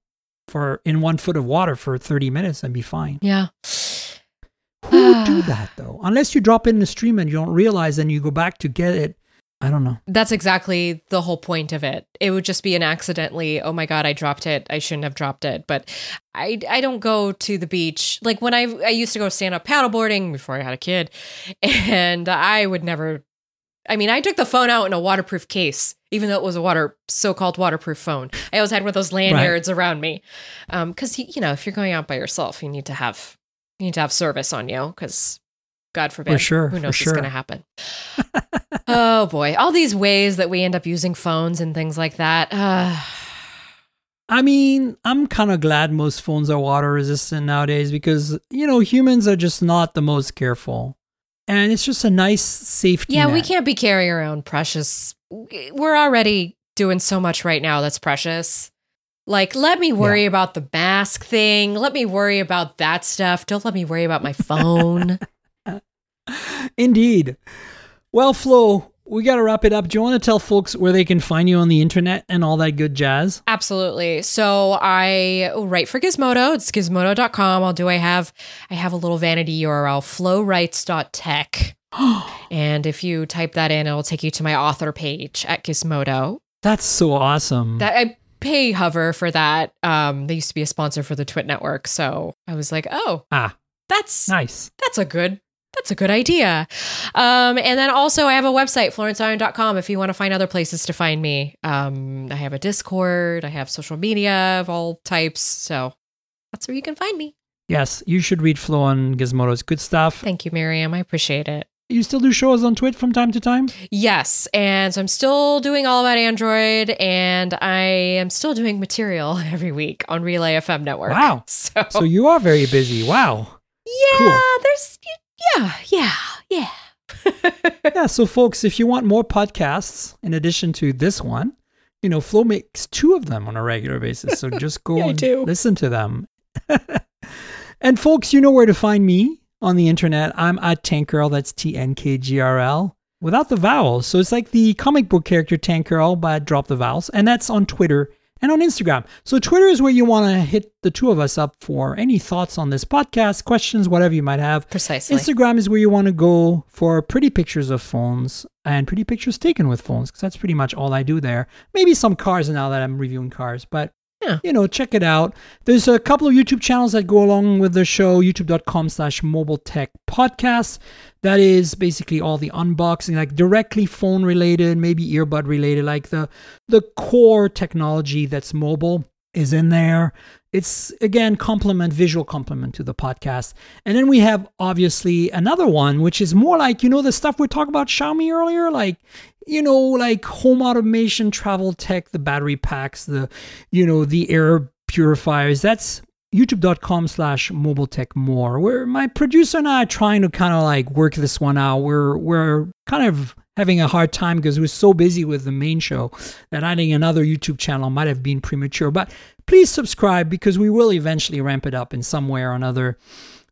for in one foot of water for 30 minutes and be fine. Yeah. Who would do that though? Unless you drop it in the stream and you don't realize and you go back to get it. I don't know. That's exactly the whole point of it. It would just be an accidentally, oh my god, I dropped it. I shouldn't have dropped it. But I I don't go to the beach. Like when I I used to go stand up paddleboarding before I had a kid, and I would never I mean, I took the phone out in a waterproof case, even though it was a water so-called waterproof phone. I always had one of those lanyards right. around me, because um, you know, if you're going out by yourself, you need to have you need to have service on you because God forbid, for sure, who knows what's sure. going to happen. oh boy, all these ways that we end up using phones and things like that. Uh, I mean, I'm kind of glad most phones are water resistant nowadays because, you know, humans are just not the most careful. And it's just a nice safety. Yeah, net. we can't be carrying around precious. We're already doing so much right now that's precious. Like, let me worry yeah. about the mask thing. Let me worry about that stuff. Don't let me worry about my phone. Indeed. Well, Flo, we got to wrap it up. Do you want to tell folks where they can find you on the internet and all that good jazz? Absolutely. So I write for Gizmodo. It's gizmodo.com. I'll do I have I have a little vanity URL, flowrights.tech. and if you type that in, it'll take you to my author page at Gizmodo. That's so awesome. That I pay Hover for that. Um, they used to be a sponsor for the TWiT Network, so I was like, oh, ah, that's nice. That's a good. That's a good idea. Um, and then also, I have a website, florenceion.com, if you want to find other places to find me. Um, I have a Discord, I have social media of all types. So that's where you can find me. Yes, you should read Flo on Gizmodo's good stuff. Thank you, Miriam. I appreciate it. You still do shows on TWiT from time to time? Yes. And so I'm still doing all about Android and I am still doing material every week on Relay FM Network. Wow. So, so you are very busy. Wow. Yeah. Cool. There's, yeah, yeah, yeah. yeah. So, folks, if you want more podcasts in addition to this one, you know, Flo makes two of them on a regular basis. So just go yeah, and listen to them. and, folks, you know where to find me on the internet. I'm at Tank Girl. That's T N K G R L without the vowels. So it's like the comic book character Tank Girl, but drop the vowels. And that's on Twitter and on Instagram. So Twitter is where you want to hit the two of us up for any thoughts on this podcast, questions, whatever you might have. Precisely. Instagram is where you want to go for pretty pictures of phones and pretty pictures taken with phones, because that's pretty much all I do there. Maybe some cars now that I'm reviewing cars, but Yeah. you know, check it out. There's a couple of YouTube channels that go along with the show, youtube.com slash mobile tech podcast. That is basically all the unboxing, like directly phone related, maybe earbud related, like the the core technology that's mobile is in there. It's again complement, visual complement to the podcast. And then we have obviously another one, which is more like, you know, the stuff we talked about Xiaomi earlier, like, you know, like home automation, travel tech, the battery packs, the, you know, the air purifiers. That's youtube.com slash mobile tech more where my producer and i are trying to kind of like work this one out. We're we're kind of having a hard time because we're so busy with the main show that adding another youtube channel might have been premature. But please subscribe because we will eventually ramp it up in some way or another.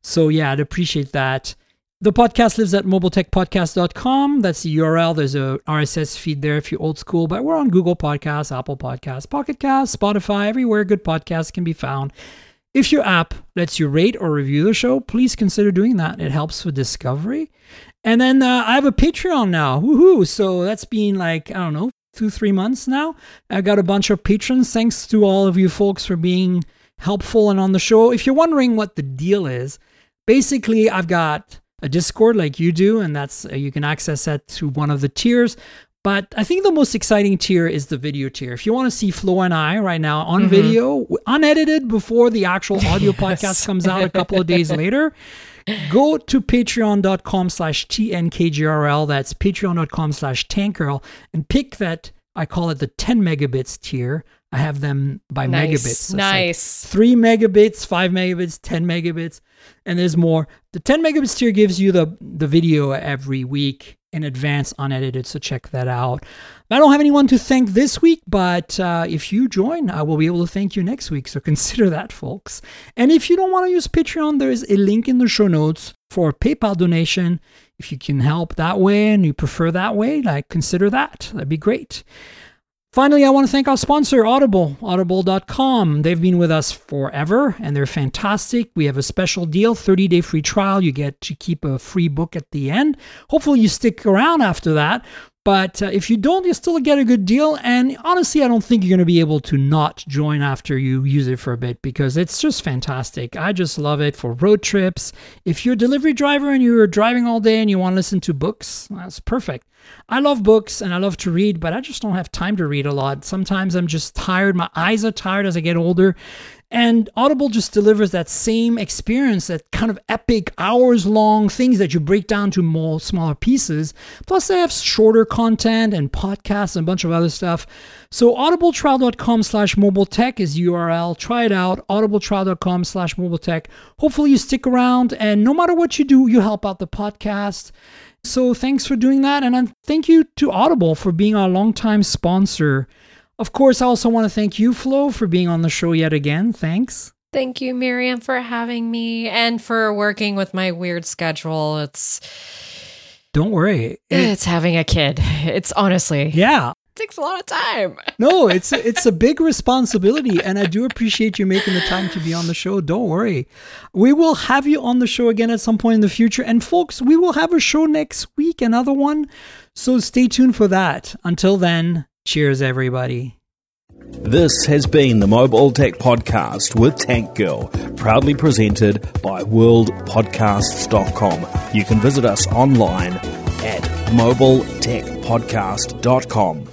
So yeah i'd appreciate that the podcast lives at mobiletechpodcast.com. That's the URL. There's a RSS feed there if you're old school, but we're on Google Podcasts, Apple Podcasts, Pocket Casts, Spotify, everywhere good podcasts can be found. If your app lets you rate or review the show, please consider doing that. It helps with discovery. And then uh, I have a Patreon now. Woohoo! So that's been like, I don't know, two, three months now. I got a bunch of patrons. Thanks to all of you folks for being helpful and on the show. If you're wondering what the deal is, basically, I've got a Discord like you do, and that's uh, you can access that through one of the tiers. But I think the most exciting tier is the video tier. If you want to see Flo and I right now on Mm-hmm. video, unedited before the actual audio podcast comes out a couple of days later, go to patreon.com slash tnkgrl. That's patreon.com slash tankgirl and pick that, I call it the 10 megabits tier. I have them by Nice. megabits. So it's like Nice. three megabits, five megabits, 10 megabits, and there's more. The 10 megabits tier gives you the, the video every week in advance, unedited, so check that out. I don't have anyone to thank this week, but uh, if you join, I will be able to thank you next week, so consider that, folks. And if you don't want to use Patreon, there is a link in the show notes for a PayPal donation. If you can help that way and you prefer that way, like consider that. That'd be great. Finally, I want to thank our sponsor, Audible, audible.com. They've been with us forever and they're fantastic. We have a special deal 30 day free trial. You get to keep a free book at the end. Hopefully, you stick around after that. But uh, if you don't, you still get a good deal. And honestly, I don't think you're going to be able to not join after you use it for a bit because it's just fantastic. I just love it for road trips. If you're a delivery driver and you're driving all day and you want to listen to books, that's perfect. I love books and I love to read, but I just don't have time to read a lot. Sometimes I'm just tired. My eyes are tired as I get older. And Audible just delivers that same experience, that kind of epic, hours long things that you break down to more smaller pieces. Plus, they have shorter content and podcasts and a bunch of other stuff. So, audibletrial.com slash mobile tech is URL. Try it out. Audibletrial.com slash mobile tech. Hopefully, you stick around. And no matter what you do, you help out the podcast. So, thanks for doing that. And uh, thank you to Audible for being our longtime sponsor. Of course, I also want to thank you, Flo, for being on the show yet again. Thanks. Thank you, Miriam, for having me and for working with my weird schedule. It's Don't worry. It- it's having a kid. It's honestly yeah. it takes a lot of time. No, it's it's a big responsibility, and I do appreciate you making the time to be on the show. Don't worry, we will have you on the show again at some point in the future. And folks, we will have a show next week, another one. So stay tuned for that. Until then, cheers, everybody. This has been the Mobile Tech Podcast with Tank Girl, proudly presented by worldpodcasts.com. You can visit us online at mobiletechpodcast.com.